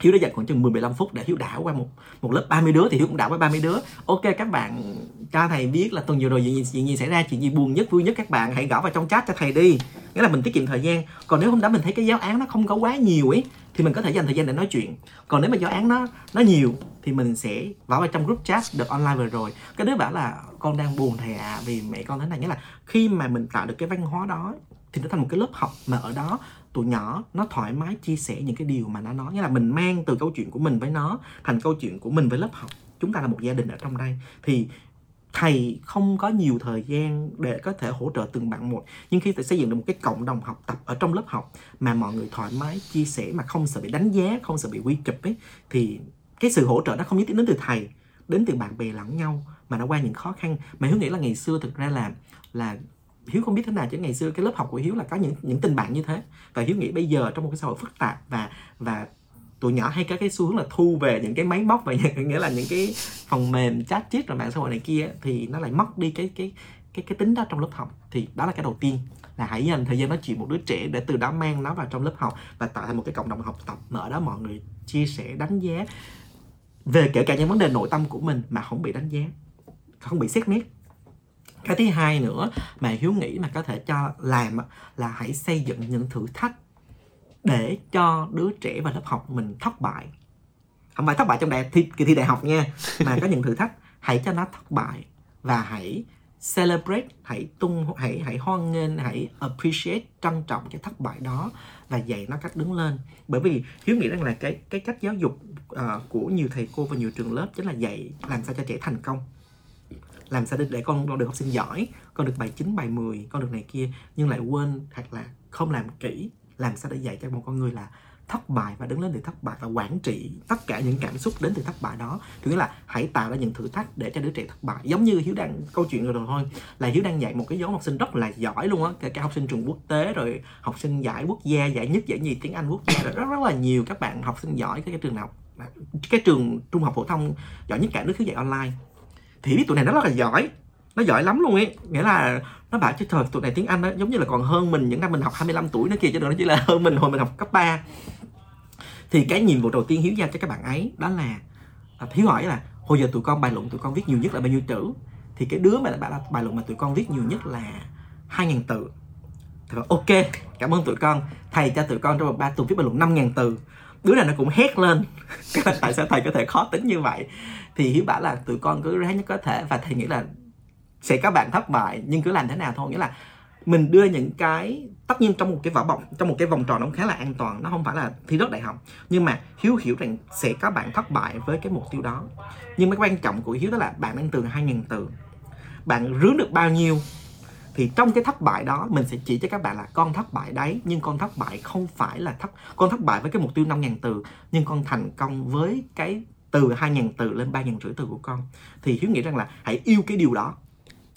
Hiếu đã dành khoảng chừng 10 15 phút để Hiếu đảo qua một một lớp 30 đứa thì Hiếu cũng đảo qua 30 đứa. Ok các bạn cho thầy biết là tuần vừa rồi chuyện gì, chuyện gì xảy ra, chuyện gì buồn nhất, vui nhất các bạn hãy gõ vào trong chat cho thầy đi. Nghĩa là mình tiết kiệm thời gian. Còn nếu hôm đó mình thấy cái giáo án nó không có quá nhiều ấy thì mình có thể dành thời gian để nói chuyện. Còn nếu mà giáo án nó nó nhiều thì mình sẽ vào vào trong group chat được online vừa rồi. Cái đứa bảo là con đang buồn thầy ạ à, vì mẹ con thế này nghĩa là khi mà mình tạo được cái văn hóa đó thì nó thành một cái lớp học mà ở đó tụi nhỏ nó thoải mái chia sẻ những cái điều mà nó nói. Nghĩa là mình mang từ câu chuyện của mình với nó thành câu chuyện của mình với lớp học. Chúng ta là một gia đình ở trong đây. Thì thầy không có nhiều thời gian để có thể hỗ trợ từng bạn một. Nhưng khi phải xây dựng được một cái cộng đồng học tập ở trong lớp học mà mọi người thoải mái chia sẻ mà không sợ bị đánh giá, không sợ bị quy chụp ấy, thì cái sự hỗ trợ đó không nhất thiết đến từ thầy, đến từ bạn bè lẫn nhau mà nó qua những khó khăn. Mà hiếu nghĩ là ngày xưa thực ra là là hiếu không biết thế nào chứ, ngày xưa cái lớp học của hiếu là có những những tình bạn như thế. Và hiếu nghĩ bây giờ trong một cái xã hội phức tạp và và tụi nhỏ hay có cái xu hướng là thu về những cái máy móc và nghĩa là những cái phần mềm chat chít rồi mạng xã hội này kia thì nó lại mất đi cái cái cái cái tính đó trong lớp học. Thì đó là cái đầu tiên, là hãy dành thời gian nói chuyện một đứa trẻ để từ đó mang nó vào trong lớp học và tạo thành một cái cộng đồng học tập mà ở đó mọi người chia sẻ, đánh giá về kể cả những vấn đề nội tâm của mình mà không bị đánh giá, không bị xét nét cái thứ hai nữa mà hiếu nghĩ mà có thể cho làm là hãy xây dựng những thử thách để cho đứa trẻ và lớp học mình thất bại. Không phải thất bại trong đại thi kỳ thi đại học nha mà có những thử thách. Hãy cho nó thất bại và hãy celebrate hãy tung hãy hãy hoan nghênh hãy appreciate trân trọng cái thất bại đó và dạy nó cách đứng lên. Bởi vì hiếu nghĩ rằng là cái cái cách giáo dục uh, của nhiều thầy cô và nhiều trường lớp chính là dạy làm sao cho trẻ thành công làm sao để con được học sinh giỏi con được bài 9, bài 10 con được này kia nhưng lại quên hoặc là không làm kỹ. Làm sao để dạy cho một con người là thất bại và đứng lên từ thất bại và quản trị tất cả những cảm xúc đến từ thất bại đó. Thì nghĩa là hãy tạo ra những thử thách để cho đứa trẻ thất bại. Giống như hiếu đang câu chuyện rồi, rồi thôi là hiếu đang dạy một cái nhóm học sinh rất là giỏi luôn á. Kể cả học sinh trường quốc tế rồi học sinh giải quốc gia giải nhất giải nhì tiếng anh quốc gia rồi rất rất là nhiều các bạn học sinh giỏi cái, cái trường nào cái trường trung học phổ thông giỏi nhất cả nước hiếu dạy online thì biết tụi này nó rất là giỏi. Nó giỏi lắm luôn ấy. Nghĩa là nó bảo chứ trời tụi này tiếng anh đó giống như là còn hơn mình những năm mình học 25 tuổi nữa kia chứ đừng nó chỉ là hơn mình hồi mình học cấp 3 thì cái nhiệm vụ đầu tiên hiếu giao cho các bạn ấy đó là à, hiếu hỏi là hồi giờ tụi con bài luận tụi con viết nhiều nhất là bao nhiêu chữ? Thì cái đứa mà bảo là bài luận mà tụi con viết nhiều nhất là 2.000 từ. Thì bảo, ok cảm ơn tụi con. Thầy cho tụi con trong vòng ba tuần viết bài luận 5.000 từ. Đứa này nó cũng hét lên. Tại sao thầy có thể khó tính như vậy? Thì hiếu bảo là tụi con cứ ráng nhất có thể. Và thầy nghĩ là sẽ các bạn thất bại, nhưng cứ làm thế nào thôi. Nghĩa là mình đưa những cái, tất nhiên trong một cái vỏ bọc, trong một cái vòng tròn nó khá là an toàn. Nó không phải là thi rớt đại học. Nhưng mà hiếu hiểu rằng sẽ các bạn thất bại với cái mục tiêu đó. Nhưng cái quan trọng của hiếu đó là bạn đang từ 2.000 từ. Bạn rướn được bao nhiêu? Thì trong cái thất bại đó, mình sẽ chỉ cho các bạn là con thất bại đấy, nhưng con thất bại không phải là thất, con thất bại với cái mục tiêu 5.000 từ, nhưng con thành công với cái từ 2.000 từ lên 3.000 rưỡi từ của con, thì hiếu nghĩ rằng là hãy yêu cái điều đó,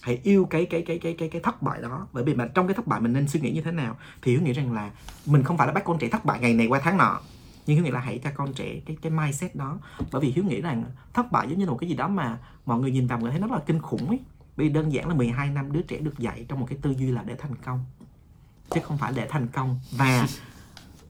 hãy yêu cái cái cái cái cái cái thất bại đó. Bởi vì mà trong cái thất bại mình nên suy nghĩ như thế nào? Thì hiếu nghĩ rằng là mình không phải là bắt con trẻ thất bại ngày này qua tháng nọ, nhưng hiếu nghĩ là hãy cho con trẻ cái cái mindset đó. Bởi vì hiếu nghĩ rằng thất bại giống như là một cái gì đó mà mọi người nhìn vào người thấy nó rất là kinh khủng ấy. Bởi vì đơn giản là 12 năm đứa trẻ được dạy trong một cái tư duy là để thành công, chứ không phải để thành công và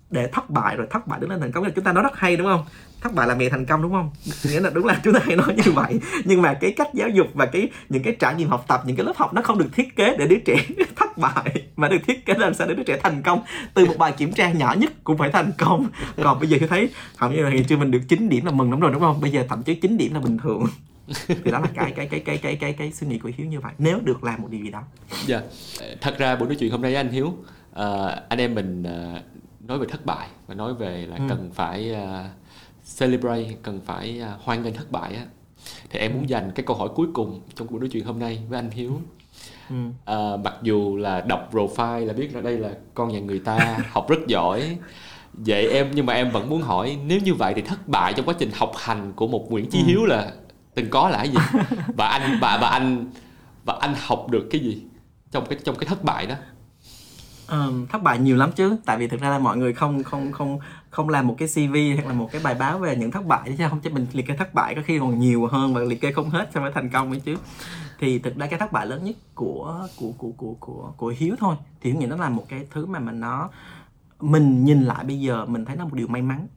để thất bại rồi thất bại đứng lên thành công. Chúng ta nói rất hay đúng không? Thất bại là mẹ thành công đúng không? Nghĩa là đúng là chúng ta hay nói như vậy. Nhưng mà cái cách giáo dục và cái những cái trải nghiệm học tập những cái lớp học nó không được thiết kế để đứa trẻ thất bại mà được thiết kế làm sao để đứa trẻ thành công. Từ một bài kiểm tra nhỏ nhất cũng phải thành công. Còn bây giờ tôi thấy hầu như là ngày xưa mình được 9 điểm là mừng lắm rồi đúng không? Bây giờ thậm chí 9 điểm là bình thường. Thì đó là cái cái cái cái cái cái cái suy nghĩ của hiếu như vậy. Nếu được làm một điều gì đó. Dạ. Yeah. thật ra buổi nói chuyện hôm nay với anh hiếu uh, anh em mình uh, nói về thất bại và nói về là ừ. cần phải uh, celebrate cần phải uh, hoan nghênh thất bại á thì em muốn dành cái câu hỏi cuối cùng trong cuộc nói chuyện hôm nay với anh hiếu ừ. à, mặc dù là đọc profile là biết là đây là con nhà người ta học rất giỏi vậy em nhưng mà em vẫn muốn hỏi nếu như vậy thì thất bại trong quá trình học hành của một Nguyễn Chí ừ. Hiếu là từng có là cái gì và anh và và anh và anh học được cái gì trong cái trong cái thất bại đó um, thất bại nhiều lắm chứ. Tại vì thực ra là mọi người không không không không làm một cái cv hoặc là một cái bài báo về những thất bại chứ. Không cho mình liệt kê thất bại có khi còn nhiều hơn và liệt kê không hết so mới thành công ấy chứ. Thì thực ra cái thất bại lớn nhất của của của của của của hiếu thôi. Thì hiếu nghĩ nó là một cái thứ mà mình nó mình nhìn lại bây giờ mình thấy nó một điều may mắn.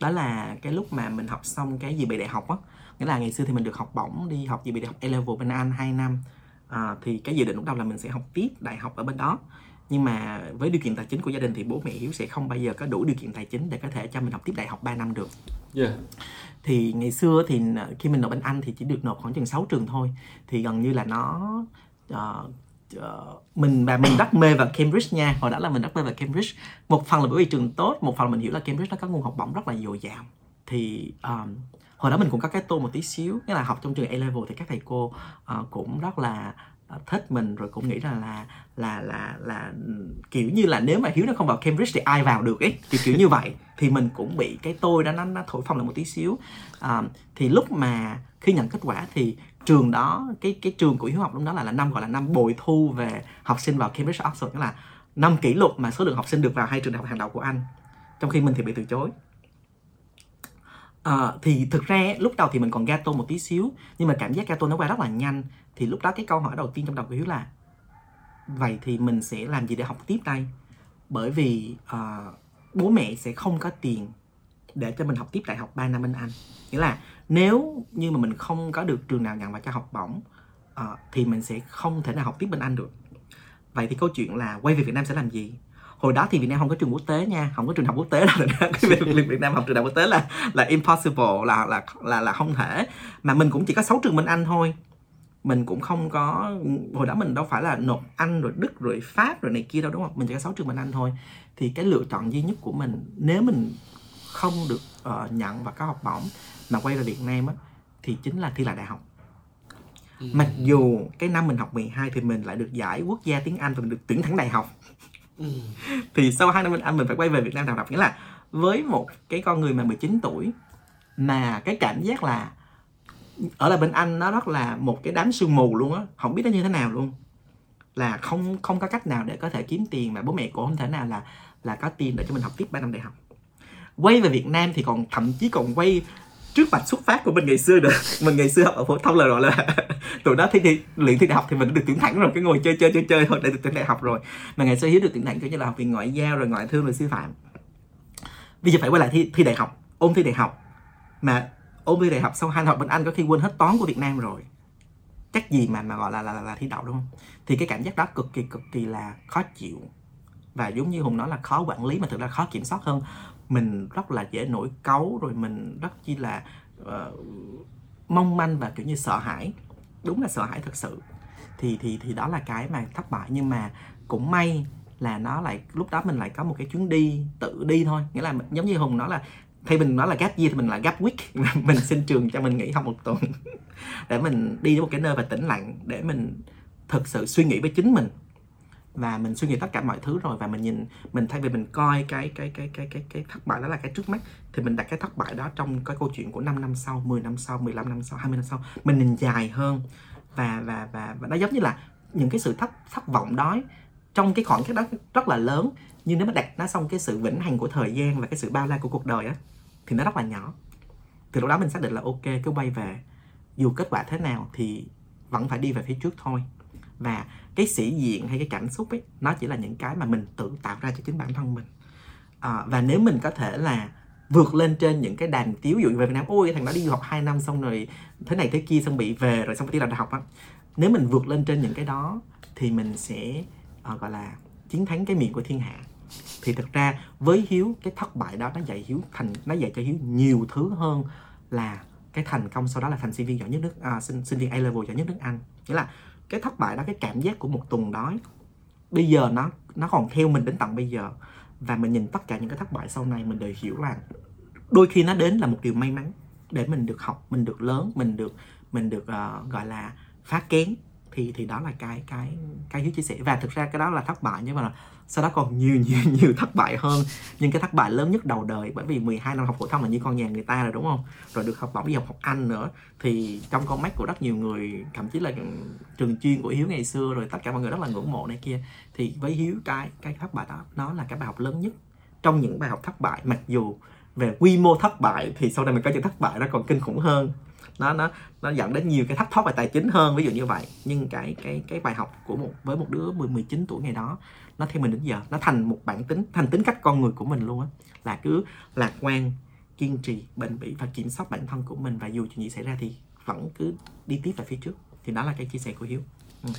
Đó là cái lúc mà mình học xong cái gì bị đại học á. Nghĩa là ngày xưa thì mình được học bổng đi học gì bị đại học A level bên Anh 2 năm. À, thì cái dự định lúc đầu là mình sẽ học tiếp đại học ở bên đó nhưng mà với điều kiện tài chính của gia đình thì bố mẹ Hiếu sẽ không bao giờ có đủ điều kiện tài chính để có thể cho mình học tiếp đại học 3 năm được. Yeah. Thì ngày xưa thì khi mình nộp bên Anh thì chỉ được nộp khoảng chừng 6 trường thôi. Thì gần như là nó uh, uh, mình và mình rất mê vào Cambridge nha. Hồi đó là mình rất mê vào Cambridge. Một phần là bởi vì trường tốt, một phần là mình hiểu là Cambridge nó có nguồn học bổng rất là dồi dào. Thì um, hồi đó mình cũng có cái tô một tí xíu, nghĩa là học trong trường A level thì các thầy cô uh, cũng rất là ờ, thích mình rồi cũng nghĩ là là là là là kiểu như là nếu mà hiếu nó không vào Cambridge thì ai vào được ấy kiểu kiểu như vậy. Thì mình cũng bị cái tôi đó nó nó thổi phồng lại một tí xíu. À, thì lúc mà khi nhận kết quả thì trường đó cái cái trường của hiếu học lúc đó là là năm gọi là năm bồi thu về học sinh vào Cambridge Oxford nghĩa là năm kỷ lục mà số lượng học sinh được vào hai trường đại học hàng đầu của anh trong khi mình thì bị từ chối. À, thì thực ra lúc đầu thì mình còn gato một tí xíu nhưng mà cảm giác gato nó qua rất là nhanh. Thì lúc đó cái câu hỏi đầu tiên trong đầu của hiếu là vậy thì mình sẽ làm gì để học tiếp đây? Bởi vì uh, bố mẹ sẽ không có tiền để cho mình học tiếp đại học 3 năm bên Anh. Nghĩa là nếu như mà mình không có được trường nào nhận vào cho học bổng uh, thì mình sẽ không thể nào học tiếp bên Anh được. Vậy thì câu chuyện là quay về Việt Nam sẽ làm gì? Hồi đó thì Việt Nam không có trường quốc tế nha không có trường học quốc tế đâu cái việc Việt Nam học trường đại quốc tế là là impossible là là là là không thể. Mà mình cũng chỉ có 6 trường bên Anh thôi. Mình cũng không có hồi đó mình đâu phải là nộp Anh rồi Đức rồi Pháp rồi này kia đâu đúng không? Mình chỉ có sáu trường bên Anh thôi. Thì cái lựa chọn duy nhất của mình nếu mình không được uh, nhận và có học bổng mà quay về Việt Nam á thì chính là thi lại đại học. Ừ. mặc dù cái năm mình học 12 thì mình lại được giải quốc gia tiếng Anh và mình được tuyển thẳng đại học ừ. thì sau hai năm bên Anh mình phải quay về Việt Nam đào học nghĩa là với một cái con người mà 19 tuổi mà cái cảm giác là ở lại bên anh nó rất là một cái đám sương mù luôn á, không biết nó như thế nào luôn là không không có cách nào để có thể kiếm tiền mà bố mẹ cũng không thể nào là là có tiền để cho mình học tiếp 3 năm đại học quay về Việt Nam thì còn thậm chí còn quay trước mặt xuất phát của mình ngày xưa được. Mình ngày xưa học ở phổ thông là gọi là tụi đó thi thi luyện thi đại học thì mình đã được tuyển thẳng rồi cái ngồi chơi chơi chơi chơi thôi để được tuyển đại học rồi. Mà ngày xưa hiếu được tuyển thẳng kiểu như là học viện ngoại giao rồi ngoại thương rồi sư phạm. Bây giờ phải quay lại thi thi đại học ôn thi đại học. Mà ôn thi đại học xong hai học bên anh có khi quên hết toán của việt nam rồi. Chắc gì mà mà gọi là là, là, là thi đậu đúng không? Thì cái cảm giác đó cực kỳ cực kỳ là khó chịu. Và giống như hùng nói là khó quản lý mà thực ra khó kiểm soát hơn mình rất là dễ nổi cáu rồi mình rất chi là uh, mong manh và kiểu như sợ hãi. Đúng là sợ hãi thật sự. Thì thì thì đó là cái mà thất bại. Nhưng mà cũng may là nó lại lúc đó mình lại có một cái chuyến đi tự đi thôi. Nghĩa là giống như hùng nói là thay mình nói là gap year thì mình là gap week. Mình xin trường cho mình nghỉ học một tuần. Để mình đi đến một cái nơi và tĩnh lặng để mình thực sự suy nghĩ với chính mình và mình suy nghĩ tất cả mọi thứ rồi và mình nhìn mình thay vì mình coi cái cái cái cái cái cái thất bại đó là cái trước mắt thì mình đặt cái thất bại đó trong cái câu chuyện của 5 năm sau, 10 năm sau, 15 năm sau, 20 năm sau, mình nhìn dài hơn và và và và nó giống như là những cái sự thất thất vọng đó trong cái khoảng cách đó rất là lớn. Nhưng nếu mà đặt nó xong cái sự vĩnh hằng của thời gian và cái sự bao la của cuộc đời á thì nó rất là nhỏ. Từ lúc đó mình xác định là ok cứ quay về dù kết quả thế nào thì vẫn phải đi về phía trước thôi. Và cái sĩ diện hay cái cảm xúc ấy nó chỉ là những cái mà mình tự tạo ra cho chính bản thân mình. À, và nếu mình có thể là vượt lên trên những cái đàn tiếu dụ về Việt Nam ôi thằng đó đi du học 2 năm xong rồi thế này thế kia xong bị về rồi xong đi làm đại học á. Nếu mình vượt lên trên những cái đó thì mình sẽ uh, gọi là chiến thắng cái miệng của thiên hạ. Thì thực ra với hiếu cái thất bại đó nó dạy hiếu thành nó dạy cho hiếu nhiều thứ hơn là cái thành công sau đó là thành sinh viên giỏi nhất nước à, sinh, sinh viên A level giỏi nhất nước Anh. Nghĩa là cái thất bại đó cái cảm giác của một tuần đói bây giờ nó nó còn theo mình đến tận bây giờ. Và mình nhìn tất cả những cái thất bại sau này mình đều hiểu là đôi khi nó đến là một điều may mắn để mình được học mình được lớn mình được mình được uh, gọi là phá kén. Thì thì đó là cái cái cái hiếu chia sẻ. Và thực ra cái đó là thất bại nhưng mà sau đó còn nhiều nhiều nhiều thất bại hơn. Nhưng cái thất bại lớn nhất đầu đời, bởi vì 12 năm học phổ thông là như con nhà người ta rồi, đúng không? Rồi được học bổng đi học học Anh nữa, thì trong con mắt của rất nhiều người, thậm chí là trường chuyên của Hiếu ngày xưa rồi, tất cả mọi người rất là ngưỡng mộ này kia. Thì với Hiếu, cái cái thất bại đó, nó là cái bài học lớn nhất. Trong những bài học thất bại, mặc dù về quy mô thất bại thì sau này mình có những thất bại nó còn kinh khủng hơn. Nó nó nó dẫn đến nhiều cái thách thoát về tài chính hơn, ví dụ như vậy. Nhưng cái cái cái bài học của một, với một đứa 10 19 tuổi ngày đó nó theo mình đến giờ. Nó thành một bản tính thành tính cách con người của mình luôn á. Là cứ lạc quan kiên trì bền bỉ và kiểm soát bản thân của mình. Và dù chuyện gì xảy ra thì vẫn cứ đi tiếp về phía trước. Thì đó là cái chia sẻ của hiếu. Ừ.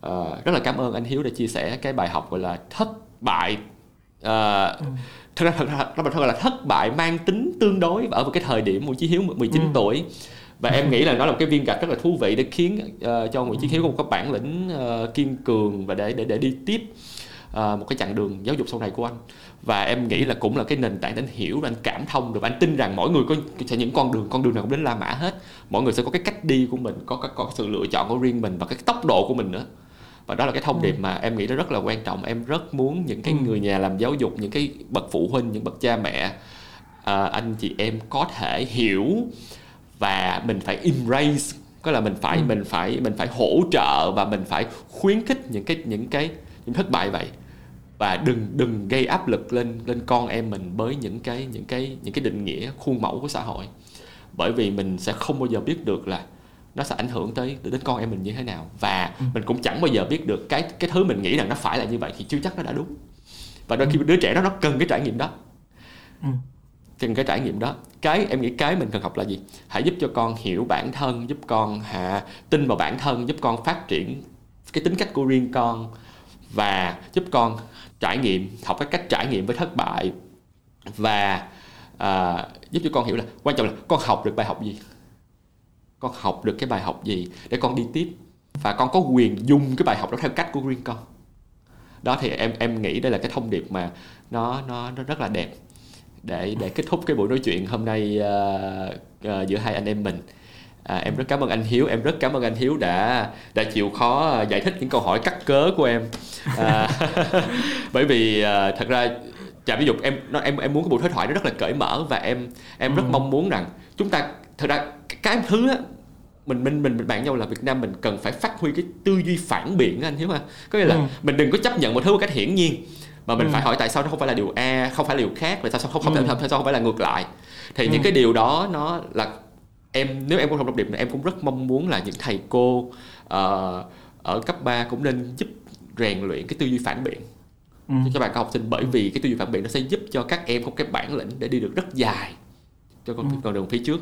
à, rất là cảm ơn anh hiếu đã chia sẻ cái bài học gọi là thất bại. À, ừ. thật ra thật ra thật là thất bại mang tính tương đối ở một cái thời điểm Nguyễn Chí Hiếu 19 ừ. tuổi và em nghĩ là nó là một cái viên gạch rất là thú vị để khiến uh, cho Nguyễn Chí Hiếu có một cái bản lĩnh uh, kiên cường và để để để đi tiếp uh, một cái chặng đường giáo dục sau này của anh. Và em nghĩ là cũng là cái nền tảng để anh hiểu anh cảm thông được. Anh tin rằng mỗi người có sẽ những con đường con đường nào cũng đến La Mã hết. Mỗi người sẽ có cái cách đi của mình có có, có sự lựa chọn của riêng mình và cái tốc độ của mình nữa. Và đó là cái thông điệp ừ. mà em nghĩ nó rất là quan trọng. Em rất muốn những cái ừ. người nhà làm giáo dục những cái bậc phụ huynh những bậc cha mẹ à, anh chị em có thể hiểu và mình phải embrace có là mình phải ừ. mình phải mình phải hỗ trợ và mình phải khuyến khích những cái những cái những thất bại vậy và đừng đừng gây áp lực lên lên con em mình với những cái những cái những cái định nghĩa khuôn mẫu của xã hội bởi vì mình sẽ không bao giờ biết được là nó sẽ ảnh hưởng tới đến con em mình như thế nào và ừ. mình cũng chẳng bao giờ biết được cái cái thứ mình nghĩ rằng nó phải là như vậy thì chưa chắc nó đã đúng và đôi khi ừ. đứa trẻ đó nó cần cái trải nghiệm đó ừ cần cái trải nghiệm đó. Cái em nghĩ cái mình cần học là gì? Hãy giúp cho con hiểu bản thân giúp con hạ tin vào bản thân giúp con phát triển cái tính cách của riêng con và giúp con trải nghiệm học cái cách trải nghiệm với thất bại và à, giúp cho con hiểu là quan trọng là con học được bài học gì? Con học được cái bài học gì để con đi tiếp? Và con có quyền dùng cái bài học đó theo cách của riêng con. Đó thì em em nghĩ đây là cái thông điệp mà nó nó nó rất là đẹp để để kết thúc cái buổi nói chuyện hôm nay uh, uh, giữa hai anh em mình à, em rất cảm ơn anh Hiếu em rất cảm ơn anh Hiếu đã đã chịu khó giải thích những câu hỏi cắt cớ của em à, bởi vì uh, thật ra chả ví dụ em nó em em muốn cái buổi đối thoại nó rất là cởi mở và em em rất ừ. mong muốn rằng chúng ta thật ra cái thứ á mình mình mình bạn nhau là Việt Nam mình cần phải phát huy cái tư duy phản biện anh hiểu không có nghĩa là ừ. mình đừng có chấp nhận một thứ một cách hiển nhiên mà mình ừ. phải hỏi tại sao nó không phải là điều A không phải là điều khác và sao không không ừ. sao không phải là ngược lại thì ừ. những cái điều đó nó là em nếu em có thông điệp này em cũng rất mong muốn là những thầy cô uh, ở cấp 3 cũng nên giúp rèn luyện cái tư duy phản biện ừ. cho các bạn các học sinh bởi vì cái tư duy phản biện nó sẽ giúp cho các em có cái bản lĩnh để đi được rất dài cho con, ừ. con đường phía trước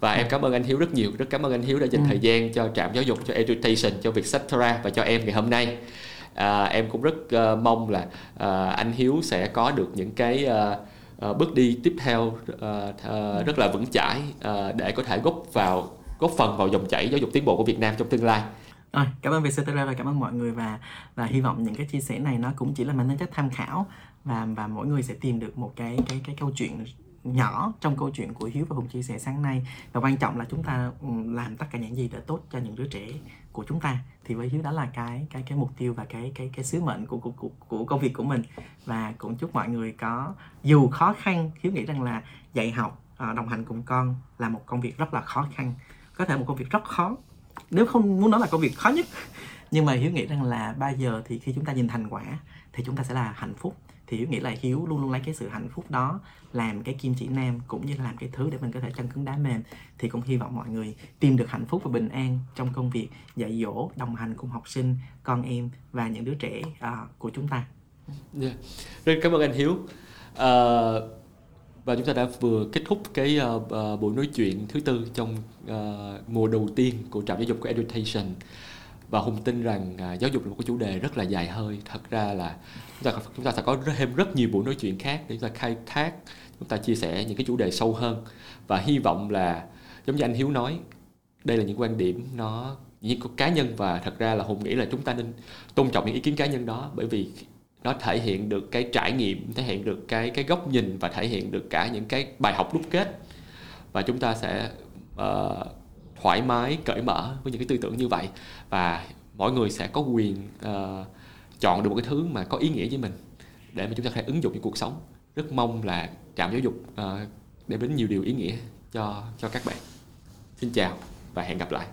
và em cảm ơn anh Hiếu rất nhiều rất cảm ơn anh Hiếu đã dành ừ. thời gian cho trạm giáo dục cho education cho việc Sectora và cho em ngày hôm nay à, em cũng rất uh, mong là uh, anh Hiếu sẽ có được những cái uh, uh, bước đi tiếp theo uh, uh, rất là vững chãi uh, để có thể góp vào góp phần vào dòng chảy giáo dục tiến bộ của Việt Nam trong tương lai. Rồi, cảm ơn Vietcetera và cảm ơn mọi người và và hy vọng những cái chia sẻ này nó cũng chỉ là mang tính chất tham khảo và và mỗi người sẽ tìm được một cái cái cái câu chuyện nhỏ trong câu chuyện của Hiếu và Hùng chia sẻ sáng nay. Và quan trọng là chúng ta ừ, làm tất cả những gì để tốt cho những đứa trẻ của chúng ta. Thì với Hiếu đó là cái cái cái mục tiêu và cái cái cái sứ mệnh của của của, của công việc của mình. Và cũng chúc mọi người có dù khó khăn Hiếu nghĩ rằng là dạy học ờ, đồng hành cùng con là một công việc rất là khó khăn. Có thể một công việc rất khó. Nếu không muốn nói là công việc khó nhất. Nhưng mà Hiếu nghĩ rằng là bao giờ thì khi chúng ta nhìn thành quả thì chúng ta sẽ là hạnh phúc thì hiếu nghĩ là hiếu luôn luôn lấy cái sự hạnh phúc đó làm cái kim chỉ nam cũng như là làm cái thứ để mình có thể chân cứng đá mềm thì cũng hy vọng mọi người tìm được hạnh phúc và bình an trong công việc dạy dỗ đồng hành cùng học sinh con em và những đứa trẻ uh, của chúng ta Yeah. Rất cảm ơn anh Hiếu. Uh, và chúng ta đã vừa kết thúc cái uh, uh, buổi nói chuyện thứ tư trong uh, mùa đầu tiên của trạm giáo dục của Education và hùng tin rằng uh, giáo dục là một cái chủ đề rất là dài hơi thật ra là chúng ta chúng ta sẽ có thêm rất nhiều buổi nói chuyện khác để chúng ta khai thác chúng ta chia sẻ những cái chủ đề sâu hơn. Và hy vọng là giống như anh Hiếu nói đây là những quan điểm nó những cá nhân và thật ra là hùng nghĩ là chúng ta nên tôn trọng những ý kiến cá nhân đó bởi vì nó thể hiện được cái trải nghiệm thể hiện được cái cái góc nhìn và thể hiện được cả những cái bài học đúc kết. Và chúng ta sẽ uh, thoải mái cởi mở với những cái tư tưởng như vậy. Và mỗi người sẽ có quyền uh, chọn được một cái thứ mà có ý nghĩa với mình để mà chúng ta có thể ứng dụng trong cuộc sống. Rất mong là trạm giáo dục uh, đem đến nhiều điều ý nghĩa cho cho các bạn. Xin chào và hẹn gặp lại.